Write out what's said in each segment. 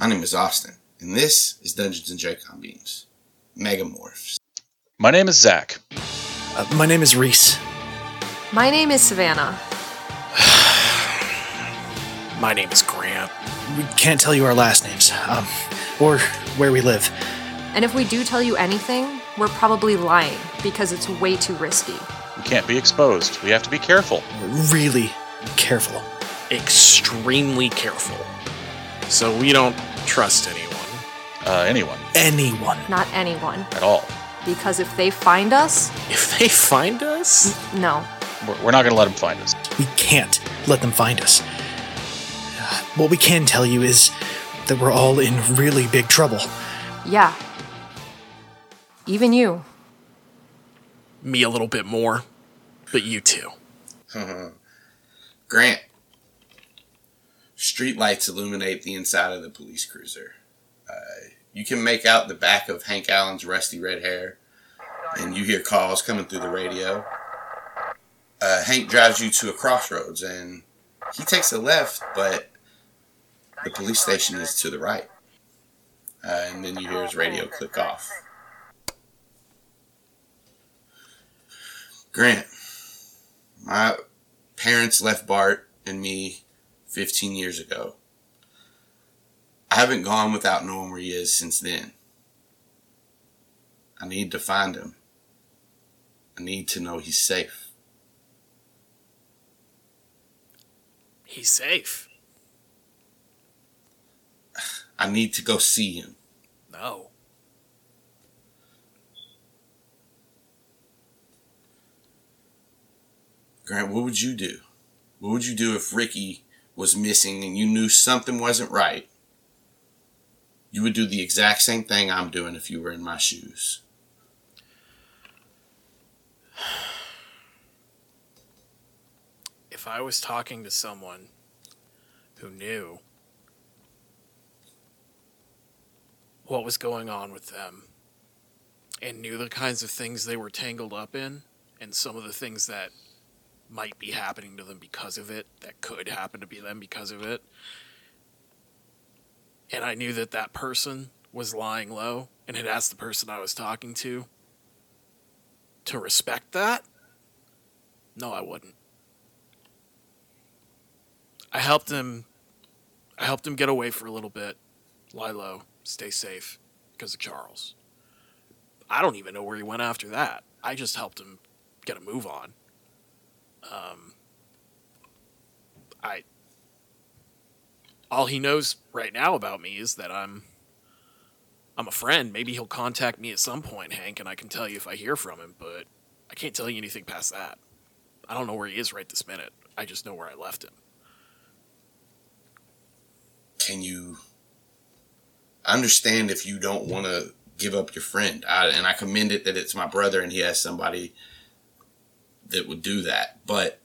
My name is Austin, and this is Dungeons and Dracon Beams. Megamorphs. My name is Zach. Uh, my name is Reese. My name is Savannah. My name is Grant. We can't tell you our last names, um, or where we live. And if we do tell you anything, we're probably lying because it's way too risky. We can't be exposed. We have to be careful. Really careful. Extremely careful. So we don't trust anyone. Uh, anyone Anyone. Not anyone. at all. Because if they find us, If they find us, no. We're, we're not going to let them find us. We can't let them find us. What we can tell you is that we're all in really big trouble. Yeah. Even you. me a little bit more, but you too. Grant. Street lights illuminate the inside of the police cruiser. Uh, you can make out the back of Hank Allen's rusty red hair, and you hear calls coming through the radio. Uh, Hank drives you to a crossroads, and he takes a left, but the police station is to the right. Uh, and then you hear his radio click off. Grant, my parents left Bart and me 15 years ago. I haven't gone without knowing where he is since then. I need to find him. I need to know he's safe. He's safe. I need to go see him. No. Grant, what would you do? What would you do if Ricky was missing and you knew something wasn't right? You would do the exact same thing I'm doing if you were in my shoes. If I was talking to someone who knew what was going on with them and knew the kinds of things they were tangled up in and some of the things that might be happening to them because of it, that could happen to be them because of it, and I knew that that person was lying low and had asked the person I was talking to to respect that, no, I wouldn't. I helped him. I helped him get away for a little bit, lie low, stay safe, because of Charles. I don't even know where he went after that. I just helped him get a move on. Um, I. All he knows right now about me is that I'm. I'm a friend. Maybe he'll contact me at some point, Hank, and I can tell you if I hear from him. But I can't tell you anything past that. I don't know where he is right this minute. I just know where I left him. Can you I understand if you don't want to give up your friend? I, and I commend it that it's my brother and he has somebody that would do that. But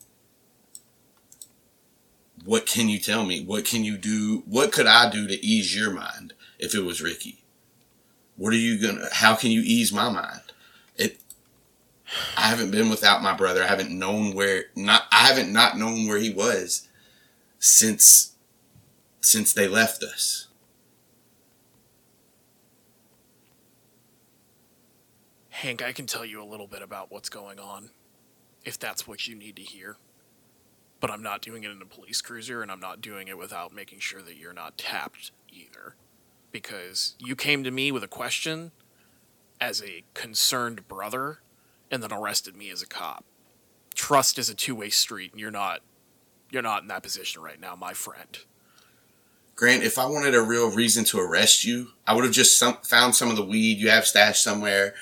what can you tell me? What can you do? What could I do to ease your mind if it was Ricky? What are you gonna? How can you ease my mind? It. I haven't been without my brother. I haven't known where not. I haven't not known where he was since since they left us. Hank, I can tell you a little bit about what's going on, if that's what you need to hear. But I'm not doing it in a police cruiser, and I'm not doing it without making sure that you're not tapped either. Because you came to me with a question as a concerned brother, and then arrested me as a cop. Trust is a two-way street, and you're not you're not in that position right now, my friend. Grant, if I wanted a real reason to arrest you, I would have just some, found some of the weed you have stashed somewhere.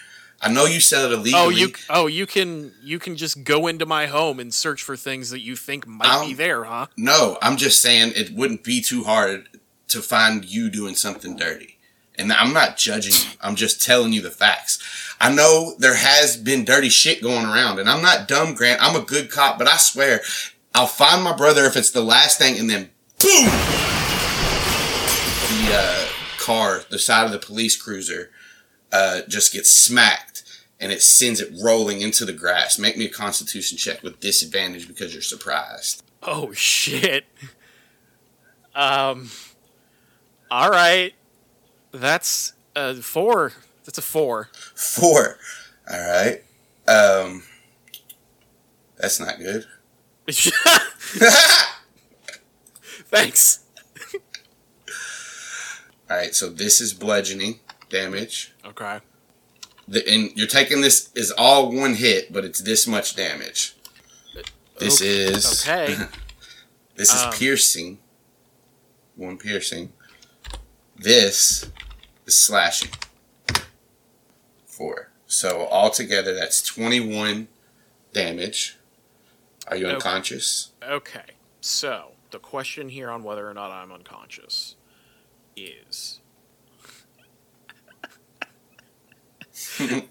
I know you sell it illegally. Oh, you oh you can you can just go into my home and search for things that you think might be Um, there, huh? No, I'm just saying it wouldn't be too hard to find you doing something dirty. And I'm not judging you. I'm just telling you the facts. I know there has been dirty shit going around, and I'm not dumb, Grant. I'm a good cop, but I swear, I'll find my brother if it's the last thing, and then boom! The uh, car, the side of the police cruiser, uh, just gets smacked, and it sends it rolling into the grass. Make me a constitution check with disadvantage because you're surprised. Oh shit. Um All right. That's a four. That's a four. Four. All right. Um, that's not good. Thanks. All right. So this is bludgeoning damage. Okay. The, and you're taking this is all one hit, but it's this much damage. This Okay. is Okay. This is Um, piercing. One piercing. This is slashing. Four. So altogether, that's 21 damage. Are you Okay. unconscious? Okay. So, the question here on whether or not I'm unconscious is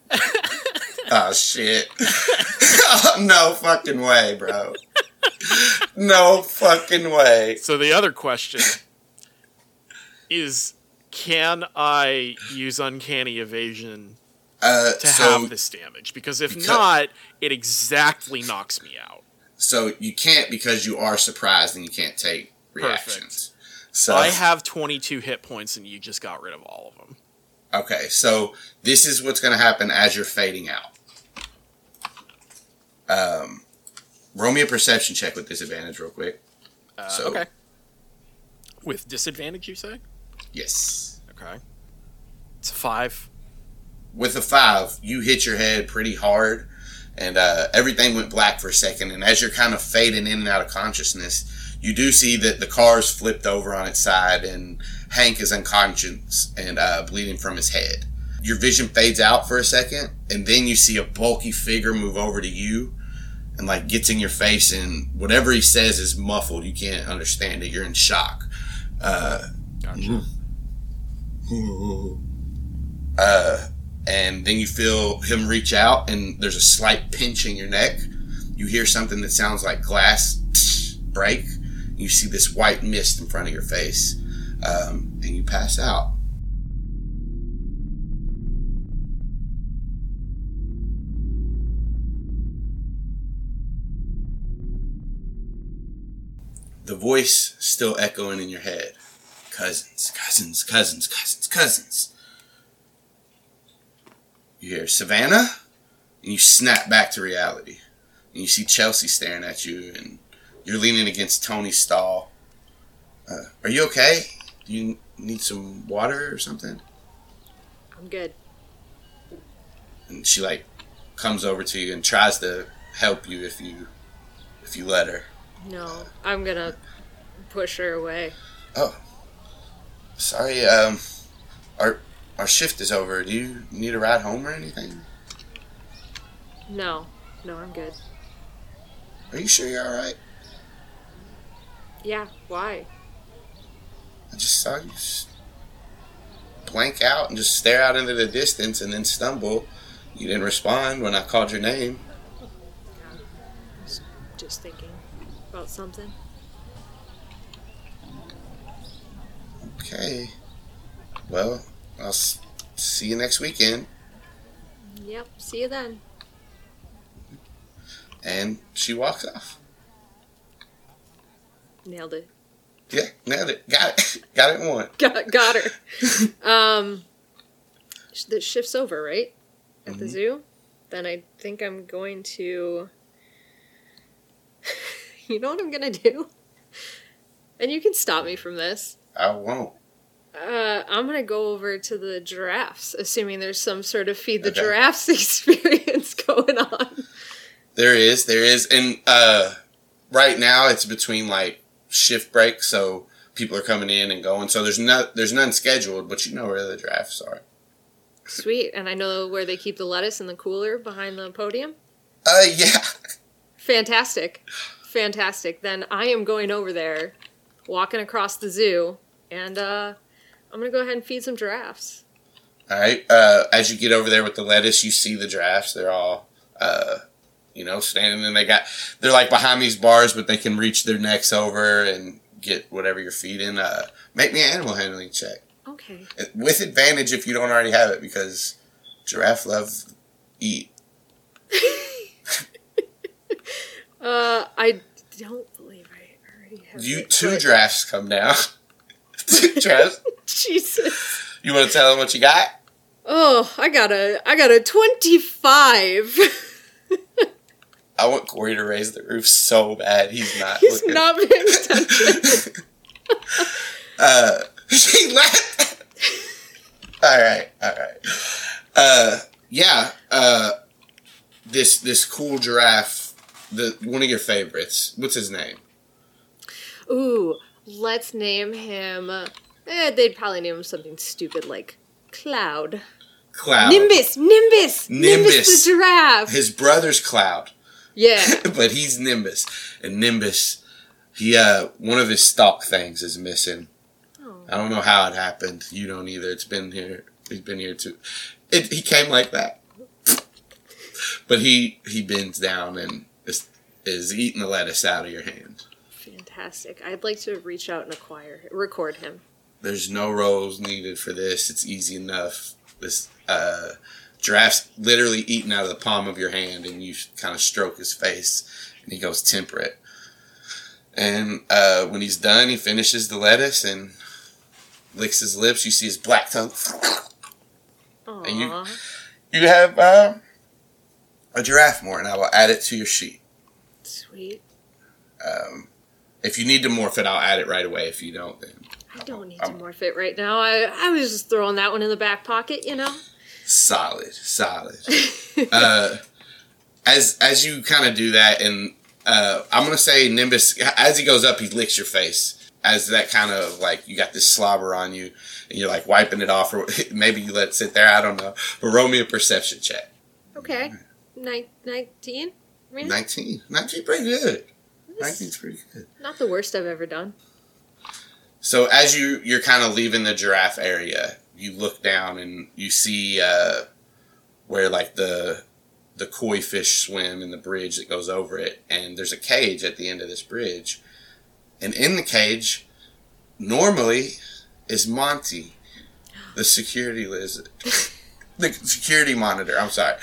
Oh, shit. no fucking way, bro. no fucking way. So the other question is can I use uncanny evasion Uh, to so, have this damage? Because if because- not, it exactly knocks me out. so you can't because you are surprised and you can't take reactions. So I have 22 hit points and you just got rid of all of them. Okay, so this is what's going to happen as you're fading out. Um, roll me a perception check with disadvantage, real quick. Uh, So- okay. With disadvantage, you say? Yes. Okay. It's a five. With a five, you hit your head pretty hard, and uh, everything went black for a second. And as you're kind of fading in and out of consciousness, you do see that the car's flipped over on its side, and Hank is unconscious and uh, bleeding from his head. Your vision fades out for a second, and then you see a bulky figure move over to you and like gets in your face, and whatever he says is muffled. You can't understand it. You're in shock. Uh, Gotcha. uh, and then you feel him reach out, and there's a slight pinch in your neck. You hear something that sounds like glass break. You see this white mist in front of your face, um, and you pass out. The voice still echoing in your head. Cousins, cousins, cousins, cousins, cousins. You hear Savannah, and you snap back to reality. And you see Chelsea staring at you, and you're leaning against Tony's stall. Uh, are you okay? You need some water or something? I'm good. And she like comes over to you and tries to help you if you if you let her. No, I'm gonna push her away. Oh, sorry. Um, our our shift is over. Do you need a ride home or anything? No, no, I'm good. Are you sure you're all right? Yeah, why? I just saw you s- blank out and just stare out into the distance and then stumble. You didn't respond when I called your name. Just thinking about something. Okay. Well, I'll s- see you next weekend. Yep, see you then. And she walks off. Nailed it. Yeah, nailed it. Got it. Got it in one. Got, got her. um, the shift's over, right? At the Mhm. zoo? Then I think I'm going to. you know what I'm gonna do? And you can stop me from this. I won't. Uh, I'm gonna go over to the giraffes, assuming there's some sort of feed the Okay. giraffes experience going on. There is, there is, and uh, right now it's between like shift break, so people are coming in and going. So there's not, there's none scheduled, but you know where the drafts are. Sweet, and I know where they keep the lettuce in the cooler behind the podium. Uh, yeah. Fantastic. Fantastic. Then I am going over there, walking across the zoo, and uh, I'm to go ahead and feed some giraffes. All right. Uh, as you get over there with the lettuce, you see the drafts. They're all, uh, you know, standing and they got, they're like behind these bars, but they can reach their necks over and get whatever you're feeding. Uh, make me an animal handling check Okay. with advantage if you don't already have it because giraffe love eat. Uh, I don't believe I already have You it, two but- drafts come down. Travis, Jesus. you want to tell them what you got? Oh, I got a I got a 25. I want Corey to raise the roof so bad. He's not. He's looking. not paying attention. Uh, laughed. all right, all right. Uh, yeah. Uh, this this cool giraffe, the one of your favorites. What's his name? Ooh, let's name him. Eh, they'd probably name him something stupid like Cloud. Cloud. Nimbus, Nimbus, Nimbus, Nimbus. the giraffe. His brother's Cloud, Yeah. but he's Nimbus, and Nimbus, he uh, one of his stalk things is missing. Oh. I don't know how it happened. You don't either. It's been here. He's been here too. It, he came like that, but he he bends down and is is eating the lettuce out of your hand. Fantastic. I'd like to reach out and acquire, record him. There's no roles needed for this. It's easy enough. This uh, giraffe's literally eating out of the palm of your hand, and you kind of stroke his face, and he goes temperate. And uh, when he's done, he finishes the lettuce and licks his lips. You see his black tongue. Aww. And you- You have uh, a giraffe morph, and I will add it to your sheet. Sweet. Um, if you need to morph it, I'll add it right away. If you don't, then I don't need Um, to morph it right now. I, I was just throwing that one in the back pocket, you know? Solid, solid. uh, as as you kind of do that, and uh, I'm gonna say Nimbus as he goes up, he licks your face. As that kind of like you got this slobber on you, and you're like wiping it off, or maybe you let it sit there. I don't know. But roll me a perception check. Okay. Nin- 19? Rena? 19. 19 pretty good. 19's pretty good. Not the worst I've ever done. So as you you're kind of leaving the giraffe area, you look down and you see uh, where like the the koi fish swim in the bridge that goes over it, and there's a cage at the end of this bridge, and in the cage, normally, is Monty, the security lizard, the security monitor. I'm sorry,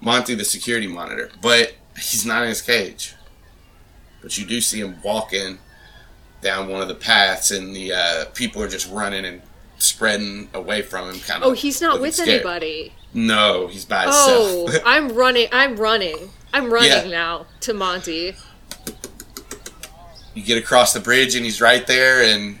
Monty, the security monitor, but he's not in his cage. But you do see him walking down one of the paths, and the uh, people are just running and spreading away from him. Kind of. Oh, he's not with scared. anybody. No, he's by Oh, himself. I'm running. I'm running. I'm running Yeah. now to Monty. you get across the bridge, and he's right there, and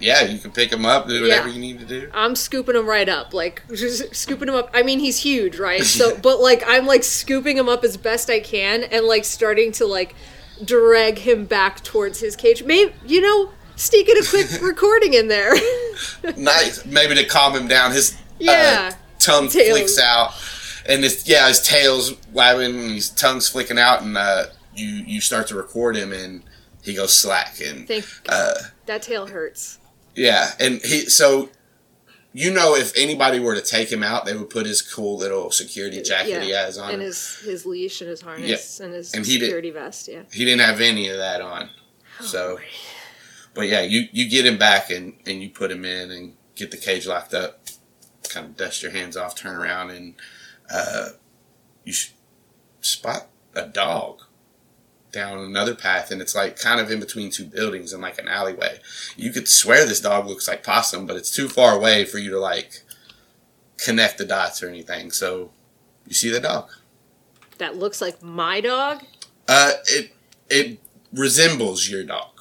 yeah, you can pick him up, do whatever Yeah. you need to do. I'm scooping him right up, like just scooping him up. I mean, he's huge, right? So, but like I'm like scooping him up as best I can, and like starting to like drag him back towards his cage. Maybe you know, sneaking a quick recording in there. nice, maybe to calm him down. His Yeah. uh, tongue flicks out, and his yeah, his tail's wagging, and his tongue's flicking out, and uh, you you start to record him, and he goes slack, and Think uh, that tail hurts. Yeah, and he so you know if anybody were to take him out, they would put his cool little security jacket yeah, he has on. and him. his his leash and his harness and his And security vest. Yeah. he didn't have any of that on. Oh, So, but yeah, you you get him back and and you put him in and get the cage locked up. Kind of dust your hands off, turn around, and uh, you spot a dog down another path, and it's like kind of in between two buildings in like an alleyway. You could swear this dog looks like possum, but it's too far away for you to like connect the dots or anything. So you see the dog. That looks like my dog. Uh, it it resembles your dog.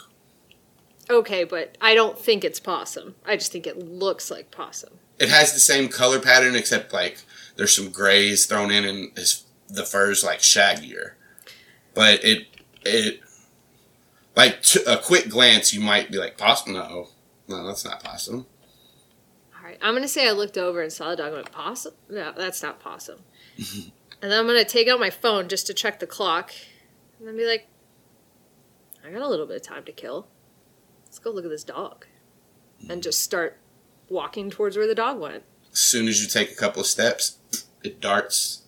Okay, but I don't think it's possum. I just think it looks like possum. It has the same color pattern, except like there's some grays thrown in, and his the fur's like shaggier. But it it like to a quick glance, you might be like possum. No, no, that's not possum. All right, I'm gonna say I looked over and saw the dog. and went possum. No, that's not possum. and then I'm gonna take out my phone just to check the clock, and then be like, I got a little bit of time to kill. Let's go look at this dog, and just start walking towards where the dog went. As soon as you take a couple of steps, it darts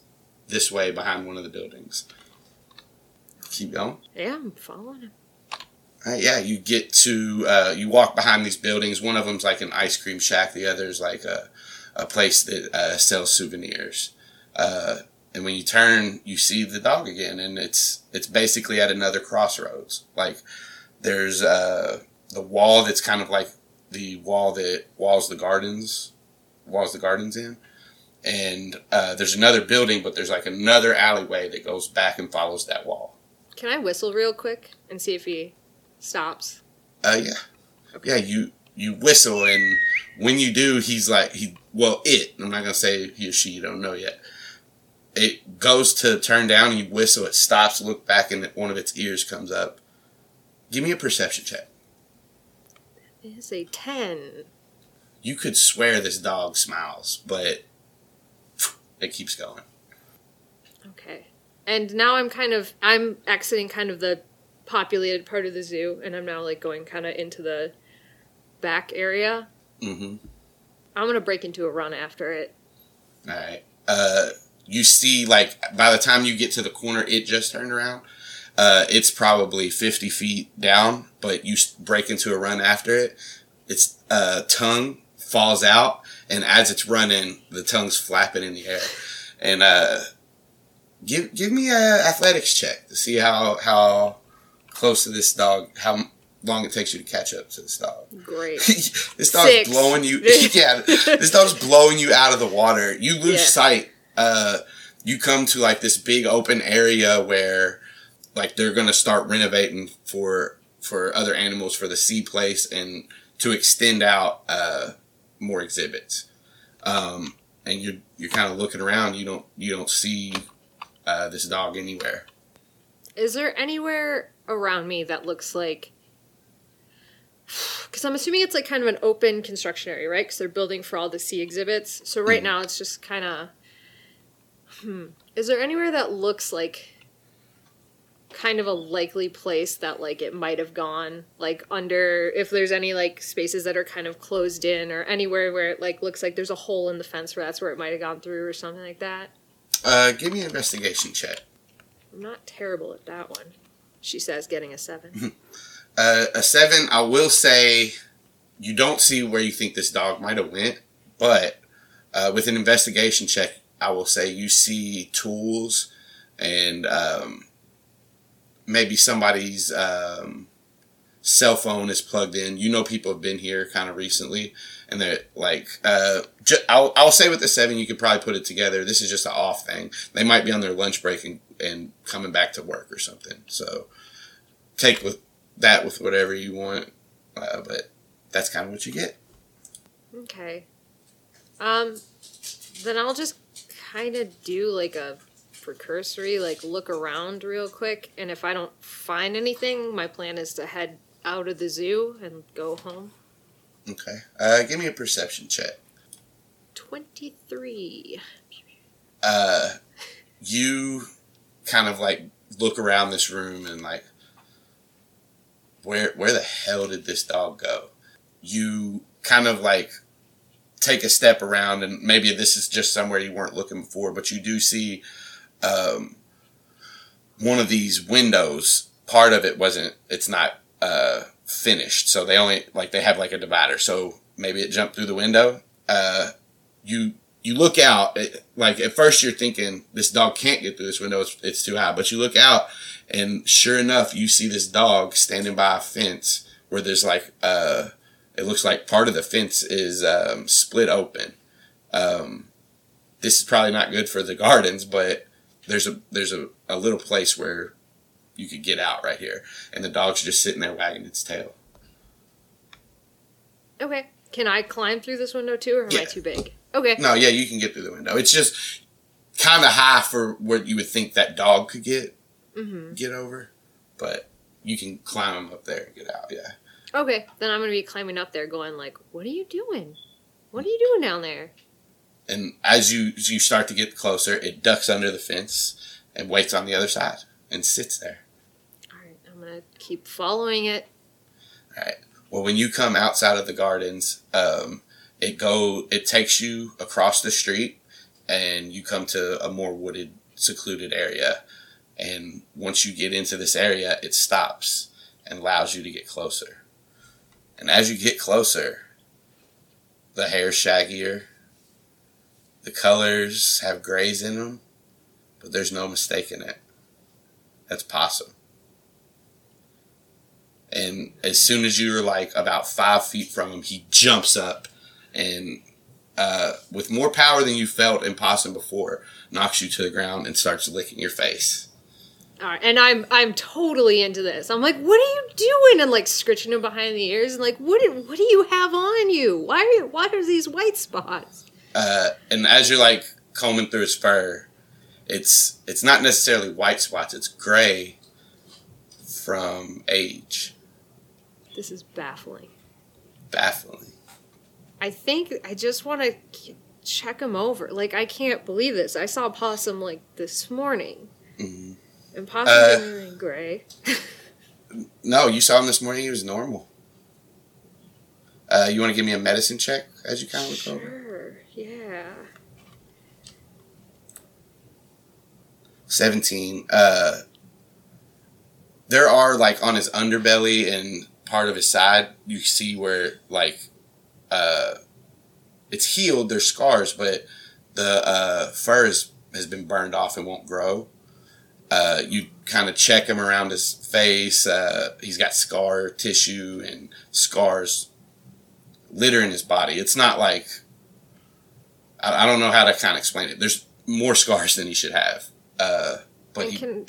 this way behind one of the buildings. Keep going. Yeah, I'm following him. Uh, yeah, you get to uh, you walk behind these buildings. One of them's like an ice cream shack. The other's like a a place that uh, sells souvenirs. Uh, and when you turn, you see the dog again, and it's it's basically at another crossroads. Like there's uh, the wall that's kind of like the wall that walls the gardens, walls the gardens in, and uh, there's another building, but there's like another alleyway that goes back and follows that wall. Can I whistle real quick and see if he stops? Uh, yeah, yeah. You you whistle, and when you do, he's like he. Well, it. I'm not gonna say he or she. You don't know yet. It goes to turn down. And you whistle. It stops. Look back, and one of its ears comes up. Give me a perception check. It's a 10. You could swear this dog smiles, but it keeps going. Okay. And now I'm kind of I'm exiting kind of the populated part of the zoo and I'm now like going kind of into the back area. Mm-hmm. I'm going to break into a run after it. All right. Uh, you see, like by the time you get to the corner, it just turned around. Uh, it's probably 50 feet down, but you break into a run after it. Its uh, tongue falls out, and as it's running, the tongue's flapping in the air. And uh, give give me a athletics check to see how how close to this dog, how long it takes you to catch up to this dog. Great. this dog's Six. blowing you. yeah, this dog's blowing you out of the water. You lose Yeah. sight. Uh, you come to like this big open area where, like, they're gonna start renovating for for other animals for the sea place and to extend out uh, more exhibits. Um, and you're you're kind of looking around. You don't you don't see uh, this dog anywhere. Is there anywhere around me that looks like because I'm assuming it's like kind of an open construction area, right? Because they're building for all the sea exhibits. So right Mhm. now it's just kind of. Hmm. Is there anywhere that looks like kind of a likely place that like it might have gone like under if there's any like spaces that are kind of closed in or anywhere where it like looks like there's a hole in the fence where that's where it might have gone through or something like that Uh, give me an investigation check. i'm not terrible at that one she says getting a seven Uh, a seven. I will say, you don't see where you think this dog might have went, but uh, with an investigation check, I will say you see tools and um, maybe somebody's um, cell phone is plugged in. You know, people have been here kind of recently, and they're like, uh, ju- I'll, I'll say with the seven, you could probably put it together. This is just an off thing. They might be on their lunch break and, and coming back to work or something. So take with that with whatever you want, uh, but that's kind of what you get. Okay. Um, then I'll just kind of do like a precursory, like look around real quick, and if I don't find anything, my plan is to head out of the zoo and go home. Okay. Uh, give me a perception check. 23. Uh, you kind of like look around this room and like, where where the hell did this dog go? You kind of like take a step around, and maybe this is just somewhere you weren't looking for, but you do see um, one of these windows. Part of it wasn't. It's not uh, finished, so they only like they have like a divider. So maybe it jumped through the window. Uh, you you look out. It, like at first, you're thinking this dog can't get through this window. It's, it's too high. But you look out, and sure enough, you see this dog standing by a fence where there's like uh, it looks like part of the fence is um, split open. Um, this is probably not good for the gardens, but there's a there's a, a little place where you could get out right here, and the dog's just sitting there wagging its tail. Okay. Can I climb through this window too, or am I too big? Okay. No, yeah, you can get through the window. It's just kind of high for what you would think that dog could get Mm-hmm. get over, but you can climb up there and get out. Yeah. Okay. Then I'm gonna be climbing up there, going like, "What are you doing? What are you doing down there?" And as you as you start to get closer, it ducks under the fence and waits on the other side and sits there. All right. I'm gonna keep following it. All right. Well, when you come outside of the gardens, um, it go it takes you across the street, and you come to a more wooded, secluded area. And once you get into this area, it stops and allows you to get closer. And as you get closer, the hair's shaggier. The colors have grays in them, but there's no mistaking it. That's possum. And as soon as you're like about five feet from him, he jumps up and uh, with more power than you felt in possum before, knocks you to the ground and starts licking your face. All right, and I'm I'm totally into this. I'm like, what are you doing? And like scratching him behind the ears, and like, what do, what do you have on you? Why are you, why are these white spots? Uh, and as you're like combing through his fur, it's it's not necessarily white spots; it's gray from age. This is baffling. Baffling. I think I just want to check him over. Like, I can't believe this. I saw Possum like this morning, hmm and Possum Uh, didn't gray. No, you saw him this morning. He was normal. Uh, you want to give me a medicine check as you kind of look over? Yeah. 17 uh there are like on his underbelly and part of his side you see where like uh it's healed there's scars but the uh fur is, has been burned off and won't grow uh you kind of check him around his face uh he's got scar tissue and scars littering his body it's not like I, I don't know how to kind of explain it there's more scars than he should have uh, but he, can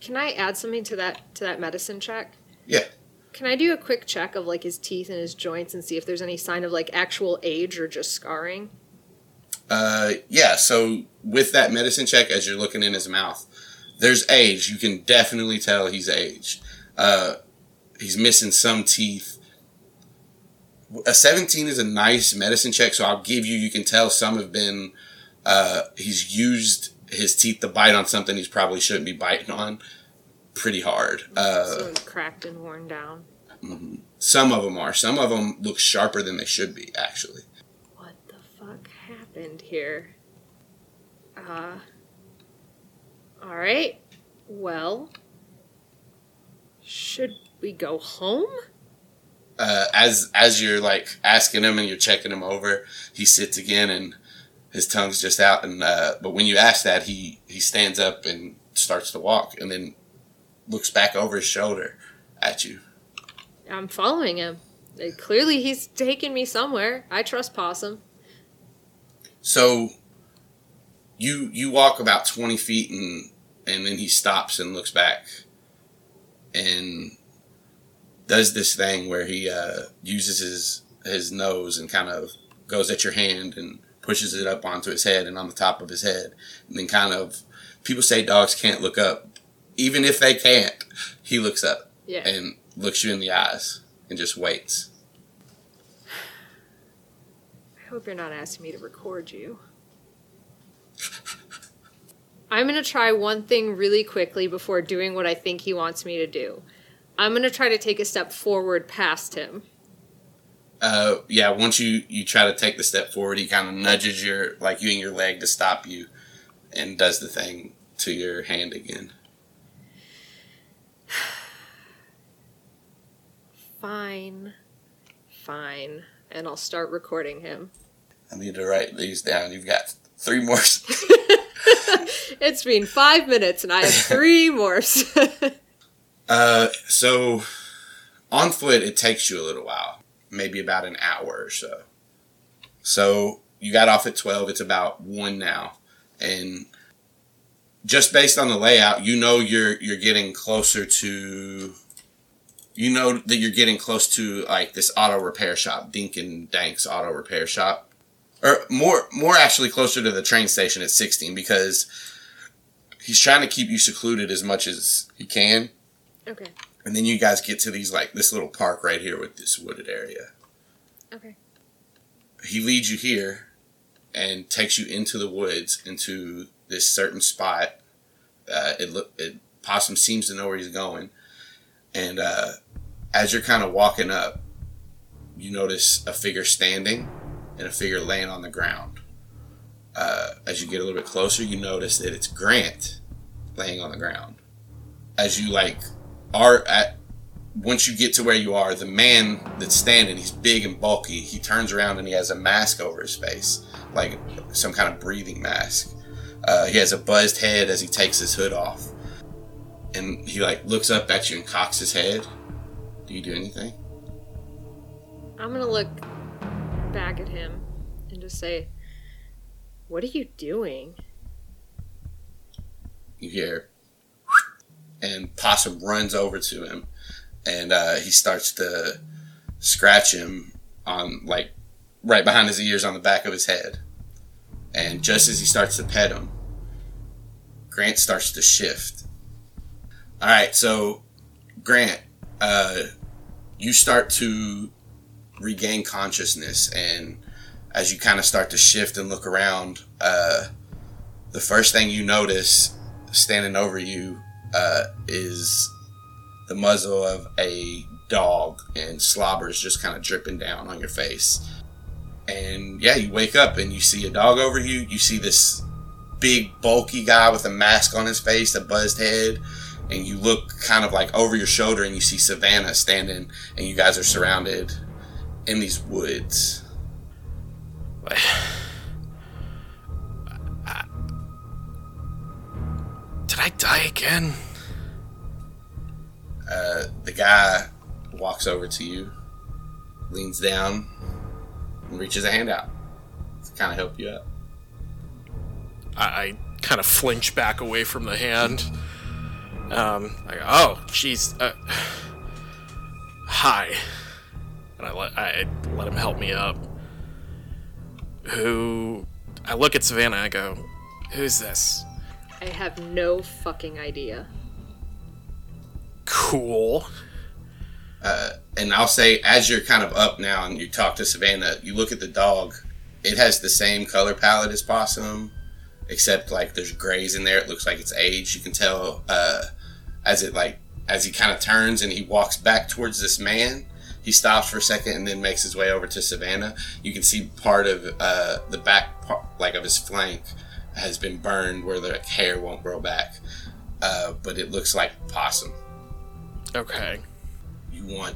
can I add something to that to that medicine check? yeah, Can I do a quick check of like his teeth and his joints and see if there's any sign of like actual age or just scarring? uh, yeah. So with that medicine check, as you're looking in his mouth, there's age. You can definitely tell he's aged. Uh, he's missing some teeth. A 17 is a nice medicine check, so I'll give you. You can tell some have been. Uh, he's used his teeth to bite on something he's probably shouldn't be biting on. Pretty hard. Uh, so cracked and worn down. mhm. Some of them are. Some of them look sharper than they should be. Actually. What the fuck happened here? Uh. Alright. Well. Should we go home? Uh, as as you're like asking him and you're checking him over, he sits again and his tongue's just out. And uh, but when you ask that, he he stands up and starts to walk, and then looks back over his shoulder at you. I'm following him. Uh, Clearly, he's taking me somewhere. I trust Possum. So you you walk about twenty feet and and then he stops and looks back and does this thing where he uh, uses his his nose and kind of goes at your hand and pushes it up onto his head and on the top of his head and then kind of people say dogs can't look up even if they can't he looks up Yeah. and looks you in the eyes and just waits I hope you're not asking me to record you. I'm going to try one thing really quickly before doing what I think he wants me to do. I'm going to try to take a step forward past him. uh, yeah, once you you try to take the step forward, he kind of nudges your like you and your leg to stop you, and does the thing to your hand again. Fine. Fine. And I'll start recording him. I need to write these down. You've got three more. It's been five minutes and I have three more. uh, so on foot, it takes you a little while, maybe about an hour or so. So you got off at twelve. It's about one now, and just based on the layout, you know you're you're getting closer to. You know that you're getting close to like this auto repair shop, Dink and Dank's auto repair shop, or more more actually closer to the train station at 16 because he's trying to keep you secluded as much as he can. Okay. And then you guys get to these like this little park right here with this wooded area. Okay. He leads you here and takes you into the woods into this certain spot. Uh, it look it possum seems to know where he's going, and uh, as you're kind of walking up, you notice a figure standing and a figure laying on the ground. Uh, as you get a little bit closer, you notice that it's Grant laying on the ground. As you like are at once you get to where you are, the man that's standing, he's big and bulky. He turns around and he has a mask over his face, like some kind of breathing mask. Uh, he has a buzzed head as he takes his hood off, and he like looks up at you and cocks his head. Do you do anything? I'm gonna look back at him and just say, What are you doing? You hear, and Possum runs over to him, and uh, he starts to scratch him on like right behind his ears on the back of his head. And just as he starts to pet him, Grant starts to shift. All right, so Grant, uh, you start to regain consciousness, and as you kind of start to shift and look around, uh, the first thing you notice standing over you uh, is the muzzle of a dog, and slobber is just kind of dripping down on your face. And yeah, you wake up and you see a dog over you. You see this big, bulky guy with a mask on his face, a buzzed head, and you look kind of like over your shoulder and you see Savannah standing, and you guys are surrounded in these woods. Did I die again? Uh, the guy walks over to you, leans down, and reaches a hand out to kind of help you up. I, I kind of flinch back away from the hand. Um, I go, oh, jeez. Uh, hi. And I let I let him help me up. Who? I look at Savannah. I go, who's this? I have no fucking idea. Cool. and I'll say, as you're kind of up now and you talk to Savannah, you look at the dog. It has the same color palette as Possum, except like there's grays in there. It looks like it's aged. You can tell uh, as it like as he kind of turns and he walks back towards this man. He stops for a second and then makes his way over to Savannah. You can see part of uh, the back part, like of his flank, has been burned where the hair won't grow back. Uh, but it looks like Possum. Okay. You want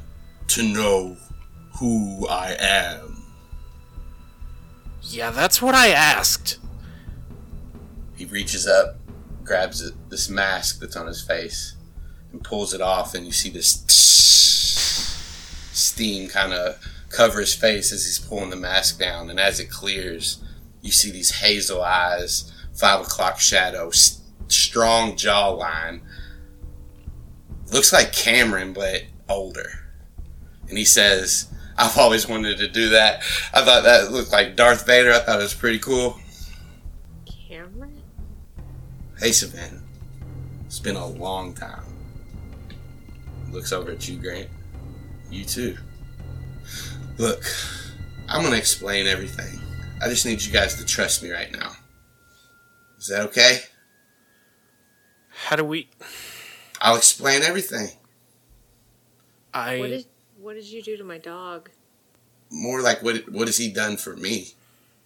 to know who I am. Yeah, that's what I asked. He reaches up, grabs it, this mask that's on his face, and pulls it off, and you see this steam kind of cover his face as he's pulling the mask down. And as it clears, you see these hazel eyes, five o'clock shadow, s- strong jawline. Looks like Cameron, but older. And he says, I've always wanted to do that. I thought that looked like Darth Vader. I thought it was pretty cool. Cameron? Hey, Savannah. It's been a long time. Looks over at you, Grant. You too. Look, I'm gonna explain everything. I just need you guys to trust me right now. Is that okay? How do we? I'll explain everything. I. What did what did you do to my dog? More like what what has he done for me?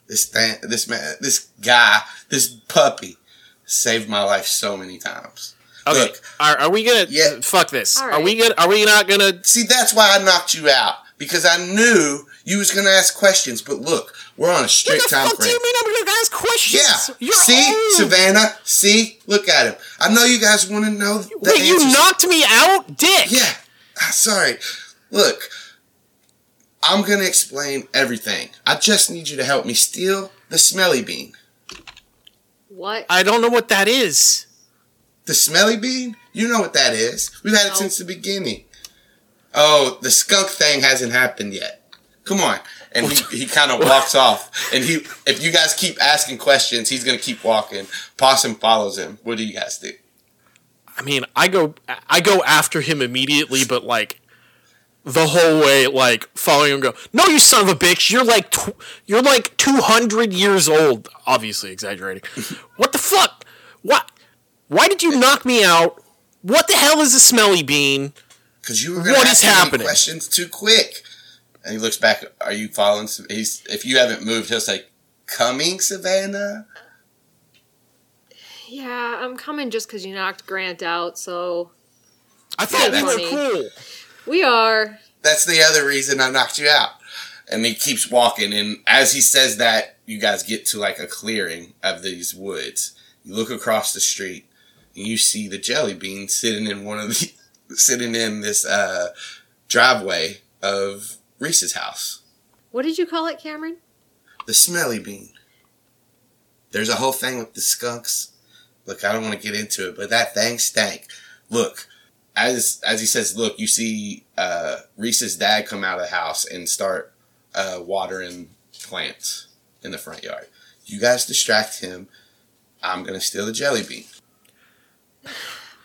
This thing, this man, this guy, this puppy saved my life so many times. Okay. Look, are, are we gonna? Yeah. Fuck this. All Are we right. gonna? Are we not gonna? See, that's why I knocked you out because I knew you was gonna ask questions. But look, we're on a What strict the time fuck do you mean I'm gonna ask questions? Yeah. You're See, old. Savannah. See, look at him. I know you guys want to know the Wait, you knocked me out, dick. Yeah. Ah, Sorry. Look, I'm gonna explain everything. I just need you to help me steal the smelly bean. What? I don't know what that is. The smelly bean? You know what that is. We've had it since the beginning. Oh, the skunk thing hasn't happened yet. Come on. And he, he kind of walks off. And he, if you guys keep asking questions, he's gonna keep walking. Possum follows him. What do you guys do? I mean, I go, I go after him immediately, but like the whole way, like following him. Go, no, you son of a bitch! You're like, tw- you're like two hundred years old. Obviously exaggerating. what the fuck? What? Why did you knock me out? What the hell is a smelly bean? Because you were What is happening? questions too quick. And he looks back. Are you following? He's if you haven't moved, he'll say, "Coming, Savannah." yeah, I'm coming just because you knocked Grant out. So I thought Yeah, we were cool. we are. That's the other reason I knocked you out. And he keeps walking, and as he says that, you guys get to like a clearing of these woods. You look across the street, and you see the jelly bean sitting in one of the sitting in this uh, driveway of Reese's house. What did you call it, Cameron? The smelly bean. There's a whole thing with the skunks. Look, I don't want to get into it, but that thing stank. Look, as as he says, look, you see uh, Reese's dad come out of the house and start uh, watering plants in the front yard. You guys distract him. I'm gonna steal the jelly bean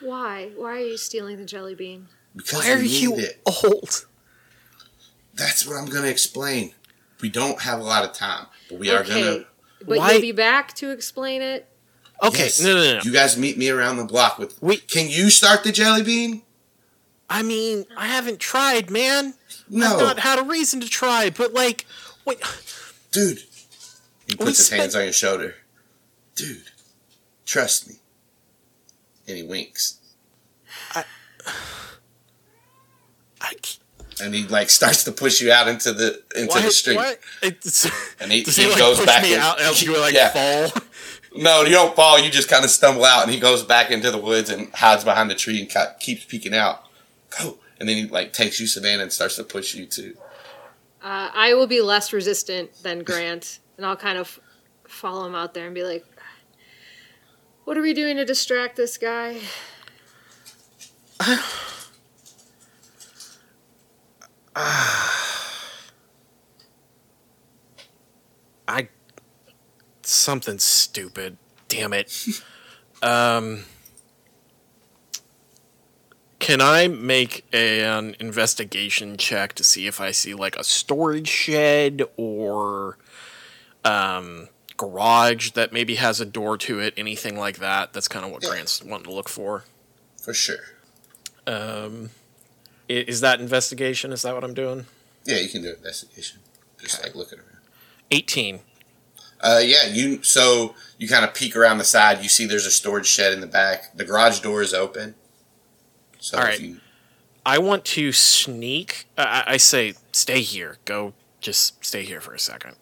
Why? Why are you stealing the jelly bean? because Why are we need you it. old? That's what I'm gonna explain. We don't have a lot of time, but we are gonna. But Why- you'll be back to explain it. Okay, Yes. no, no, no. no. You guys meet me around the block with. We- Can you start the jelly bean? I mean, I haven't tried, man. No, I've not had a reason to try, but like, wait, dude. He puts his spent- hands on your shoulder. Dude, trust me. And he winks, I. I, and he like starts to push you out into the into what? the street. What? It's, And he, does he, he, like goes push back me in- out and you like yeah. fall? No, you don't fall. You just kind of stumble out, and he goes back into the woods and hides behind the tree and ca- keeps peeking out. Go, and then he like takes you, Savannah, and starts to push you too. Uh, I will be less resistant than Grant, and I'll kind of follow him out there and be like, "What are we doing to distract this guy?" I something stupid. Damn it. um Can I make a, an investigation check to see if I see like a storage shed or um garage that maybe has a door to it, anything like that? That's kind of what Yeah. Grant's wanting to look for. For sure. Um is that investigation? Is that what I'm doing? Yeah, you can do investigation. Just like looking around. 18. Uh, yeah, you. So you kind of peek around the side. You see there's a storage shed in the back. The garage door is open. So All if right. you, I want to sneak. I, I I say, stay here. Go, just stay here for a second.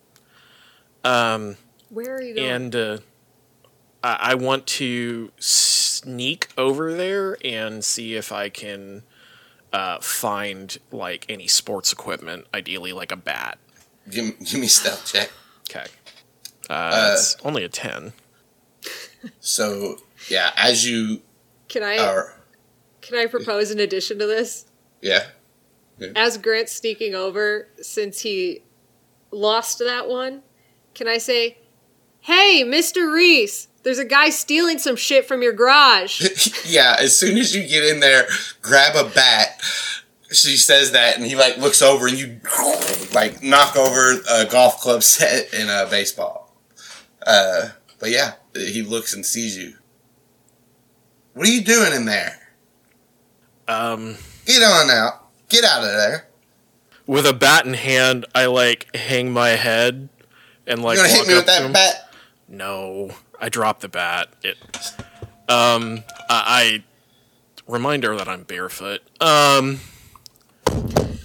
Um, Where are you going? and uh, I, I want to sneak over there and see if I can uh, find like any sports equipment, ideally like a bat. give, me- give me stealth check. Okay. Uh, it's only a ten. So yeah, as you can I are, can I propose an addition to this? yeah, As Grant's sneaking over, since he lost that one, can I say, "Hey, Mister Reese, there's a guy stealing some shit from your garage." yeah. As soon as you get in there, grab a bat. She says that, and he like looks over, and you like knock over a golf club set and a baseball. Uh, but yeah, he looks and sees you. What are you doing in there? Um, Get on out. Get out of there. with a bat in hand, I like hang my head and like. You're gonna hit me with up to that him. bat. No, I dropped the bat. It. Um, I, I reminder that I'm barefoot. Um,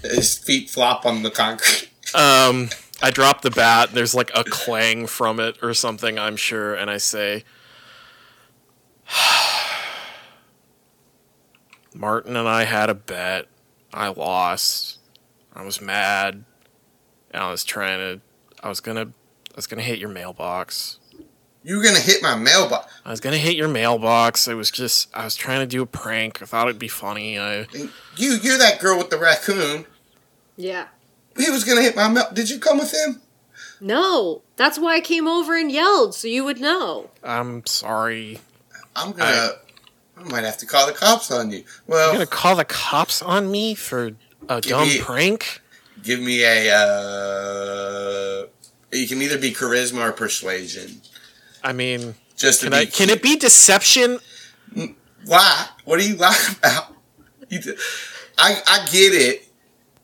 His feet flop on the concrete. um, I drop the bat. There's like a clang from it or something, I'm sure, and I say, Martin and I had a bet. I lost. I was mad. And I was trying to. I was gonna. I was gonna hit your mailbox. You were gonna hit my mailbox. I was gonna hit your mailbox. It was just I was trying to do a prank. I thought it'd be funny. I You, you're that girl with the raccoon. yeah. He was gonna hit my mail. Did you come with him? No, that's why I came over and yelled so you would know. I'm sorry. I'm gonna. I, might have to call the cops on you. Well, You're gonna call the cops on me for a dumb me- prank? give me a. Uh, you can either be charisma or persuasion. I mean, Just can I? Can it be deception? Why? What are you lying about? You, d- I I get it.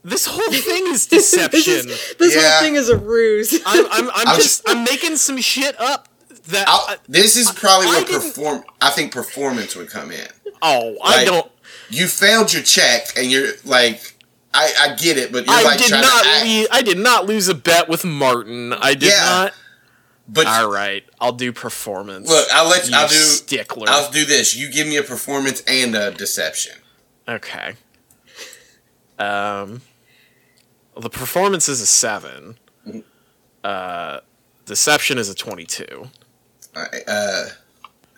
This whole thing is deception. this is, this Yeah. whole thing is a ruse. I'm I'm, I'm I'm- just I'm making some shit up. That I'll, this is probably I where didn't- perform. I think performance would come in. oh I don't. You failed your check, and you're like, I I get it, but you're I like did trying not. to act. le- I did not lose a bet with Martin. I did Yeah. not. But All right, I'll do performance. look, I'll let you. you I'll do. stickler. I'll do this. You give me a performance and a deception. okay. Um, well, the performance is a 7 Mhm. Uh, deception is a twenty-two. All right, uh,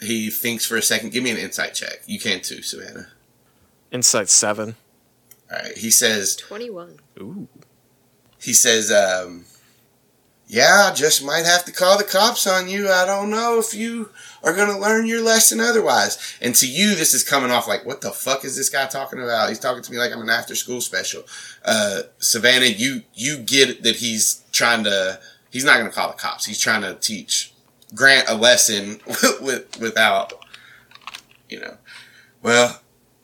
he thinks for a second. Give me an insight check. You can too, Savannah. Insight seven. All right. He says. 21. Ooh. He says. Um, yeah, I just might have to call the cops on you. I don't know if you are going to learn your lesson otherwise. And to you, this is coming off like, what the fuck is this guy talking about? He's talking to me like I'm an after school special. Uh, Savannah, you, you get that he's trying to, he's not going to call the cops. He's trying to teach Grant a lesson with, without, you know, well,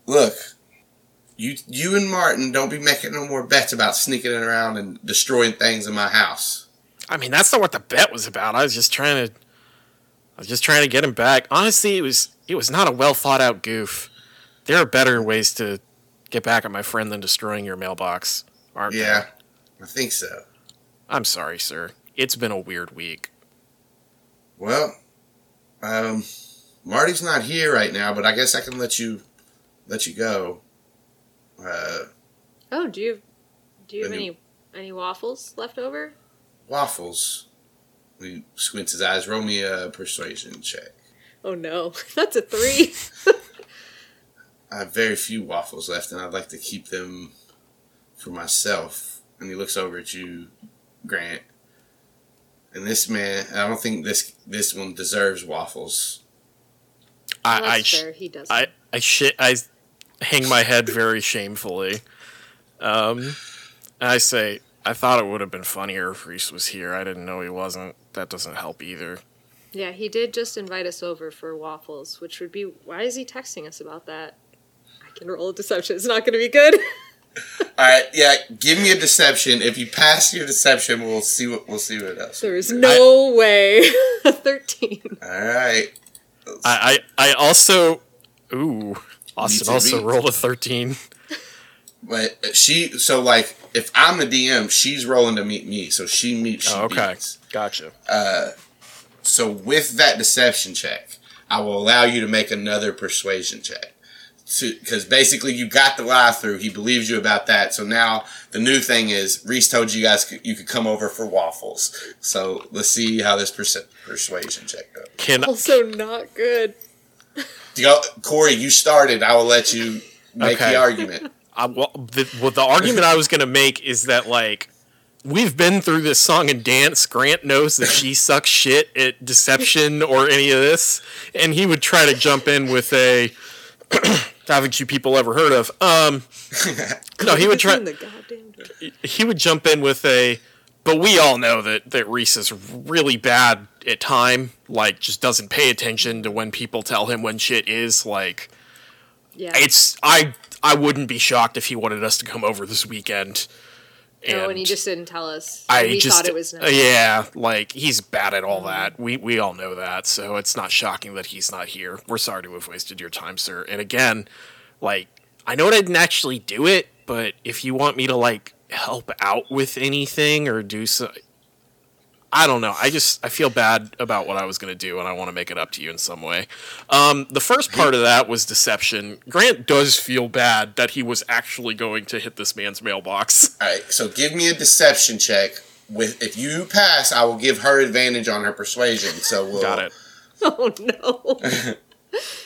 look, you, you and Martin don't be making no more bets about sneaking around and destroying things in my house. I mean, that's not what the bet was about. I was just trying to, I was just trying to get him back. Honestly, it was it was not a well thought out goof. There are better ways to get back at my friend than destroying your mailbox, aren't Yeah, there? I think so. I'm sorry, sir. It's been a weird week. Well, um, Marty's not here right now, but I guess I can let you let you go. Uh, Oh, do you do you have Any- any any waffles left over? Waffles. He squints his eyes. Roll me a persuasion check. Oh no, that's a three. I have very few waffles left, and I'd like to keep them for myself. And he looks over at you, Grant. And this man, I don't think this this one deserves waffles. I Well, I, that's sh- fair. He does. I I shit I hang my head very shamefully. Um, and I say I thought it would have been funnier if Reese was here. I didn't know he wasn't. That doesn't help either. yeah, he did just invite us over for waffles, which would be why is he texting us about that? I can roll a deception. It's not going to be good. All right, yeah. Give me a deception. If you pass your deception, we'll see what we'll see what else. There is no way. A thirteen. All right. I I, I also ooh Austin also rolled a thirteen. But she, so like, if I'm the DM, she's rolling to meet me, so she meets. She Oh, okay, beats. gotcha. Uh, so with that deception check, I will allow you to make another persuasion check. Because basically, you got the lie through. He believes you about that. So now the new thing is, Reese told you guys you could come over for waffles. So let's see how this perce- persuasion check goes. Can I- Also not good. Yo, Corey, you started. I will let you make Okay. the argument. I, well, the, well, the argument I was going to make is that like we've been through this song and dance. Grant knows that she sucks shit at deception or any of this, and he would try to jump in with a. Haven't you people ever heard of? Um, no, he would try. In the goddamn door. He would jump in with a. But we all know that that Reese is really bad at time. Like, just doesn't pay attention to when people tell him when shit is like Yeah. it's I I wouldn't be shocked if he wanted us to come over this weekend. oh, and he just didn't tell us. I we just thought it was. No. yeah, like he's bad at all mm-hmm. that. We we all know that, so it's not shocking that he's not here. We're sorry to have wasted your time, sir. And again, like I know I didn't actually do it, but if you want me to like help out with anything or do so I don't know. I just I feel bad about what I was gonna do, and I want to make it up to you in some way. Um, the first part of that was deception. Grant does feel bad that he was actually going to hit this man's mailbox. All right, so give me a deception check. With if you pass, I will give her advantage on her persuasion. So we'll Got it. Oh no.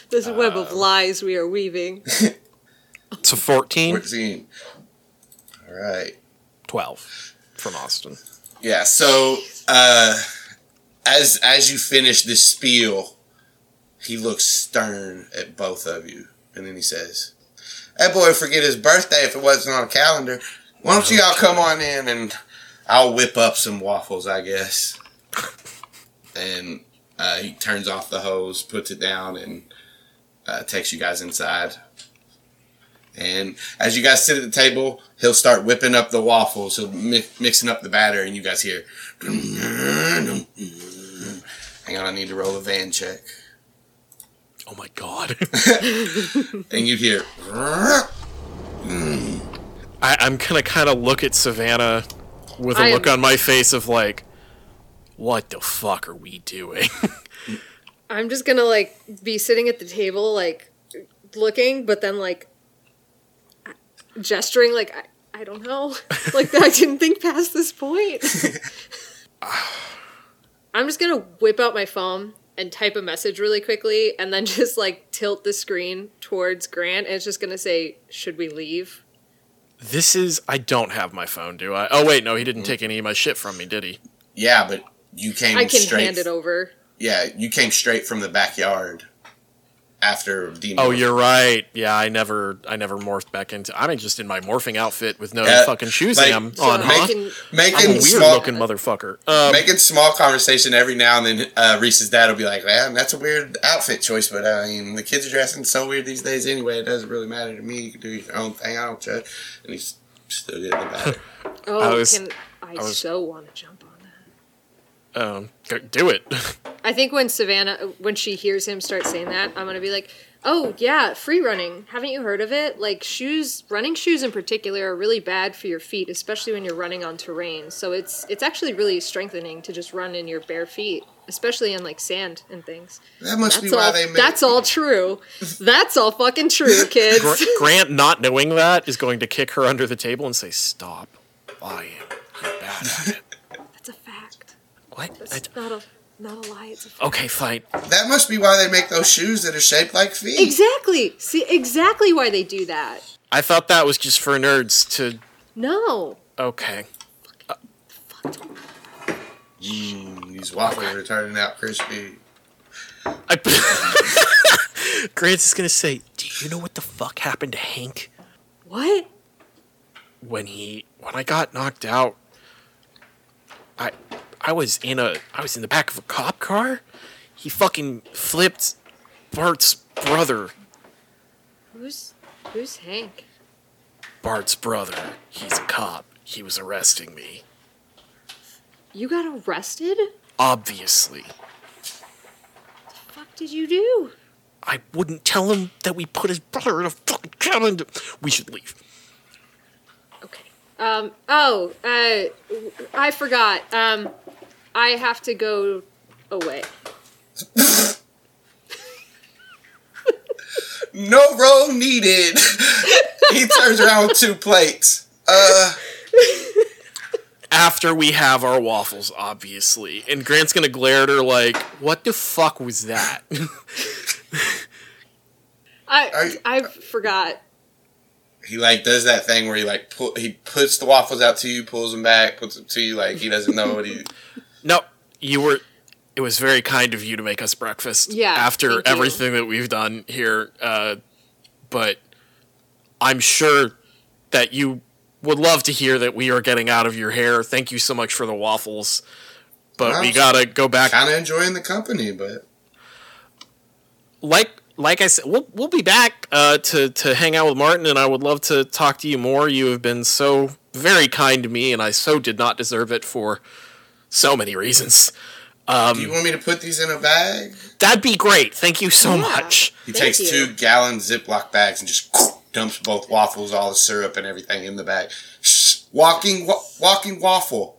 this web of lies we are weaving. It's a fourteen. 14. All right. 12 from Austin. Yeah. So uh, as as you finish this spiel, he looks stern at both of you, and then he says, "That boy forget his birthday if it wasn't on a calendar. Why don't you all come on in and I'll whip up some waffles, I guess." and uh, he turns off the hose, puts it down, and uh, takes you guys inside. And as you guys sit at the table, he'll start whipping up the waffles. He'll mi- mixing up the batter, and you guys hear. Hang on, I need to roll a van check. Oh my god. And you hear. I, I'm gonna kind of look at Savannah with a I look am- on my face of like, what the fuck are we doing? I'm just gonna like be sitting at the table, like looking, but then like gesturing, like I, I don't know. like I didn't think past this point. I'm just gonna whip out my phone and type a message really quickly, and then just like tilt the screen towards Grant, and it's just gonna say, "Should we leave?" This is. I don't have my phone, do I? Oh wait, no, he didn't mm-hmm. take any of my shit from me, did he? Yeah, but you came I can straight. hand it over. Yeah, you came straight from the backyard after demon. Oh, you're right. Yeah, I never, I never morphed back into. I'm just in my morphing outfit with no Yeah, fucking shoes like, on, So on I huh? can- I'm a making weird small looking motherfucker. Um, making small conversation every now and then. Uh, Reese's dad will be like, "Man, that's a weird outfit choice, but uh, I mean, the kids are dressing so weird these days anyway. It doesn't really matter to me. You can do your own thing. I don't judge." And he's still getting about it. Oh, I was- can I, I was- so want to jump on that. Um, go- do it. I think when Savannah, when she hears him start saying that, I'm gonna be like, "Oh yeah, free running. Haven't you heard of it? Like shoes, running shoes in particular are really bad for your feet, especially when you're running on terrain. So it's it's actually really strengthening to just run in your bare feet, especially in like sand and things. That must That's be why all. they make. That's all true. That's all fucking true, kids. Gra- Grant, not knowing that, is going to kick her under the table and say, "Stop lying. You're bad at it." That's. What? That's I- not a not a lie. It's a fact. okay, fine. That must be why they make those shoes that are shaped like feet. Exactly. See exactly why they do that. I thought that was just for nerds to. No. Okay. Mm, these waffles are turning out crispy. I, Grant's is gonna say, "Do you know what the fuck happened to Hank What? when he when I got knocked out? I was in a I was in the back of a cop car. He fucking flipped Bart's brother. Who's who's Hank? Bart's brother. He's a cop. He was arresting me. You got arrested? Obviously, fuck did you do? I wouldn't tell him that we put his brother in a fucking cabin. We should leave. Okay. Um. Oh. Uh. I forgot. Um. I have to go away. No roll needed. he turns around with two plates. Uh, after we have our waffles, obviously. And Grant's gonna glare at her like, "What the fuck was that?" I Are you- I forgot. he like does that thing where he like pull, he puts the waffles out to you, pulls them back, puts them to you like he doesn't know what he. No, you were. It was very kind of you to make us breakfast. Yeah, After thank you. everything that we've done here, uh, but I'm sure that you would love to hear that we are getting out of your hair. Thank you so much for the waffles. But we gotta go back. Kind of enjoying the company, but like like I said, we'll we'll be back uh, to to hang out with Martin, and I would love to talk to you more. You have been so very kind to me, and I so did not deserve it for so many reasons. do you want me to put these in a bag? That'd be great. Thank you so Yeah. much. He Thank takes you. two gallon Ziploc bags and just dumps both waffles, all the syrup and everything in the bag. Shh, walking, wa- walking waffle.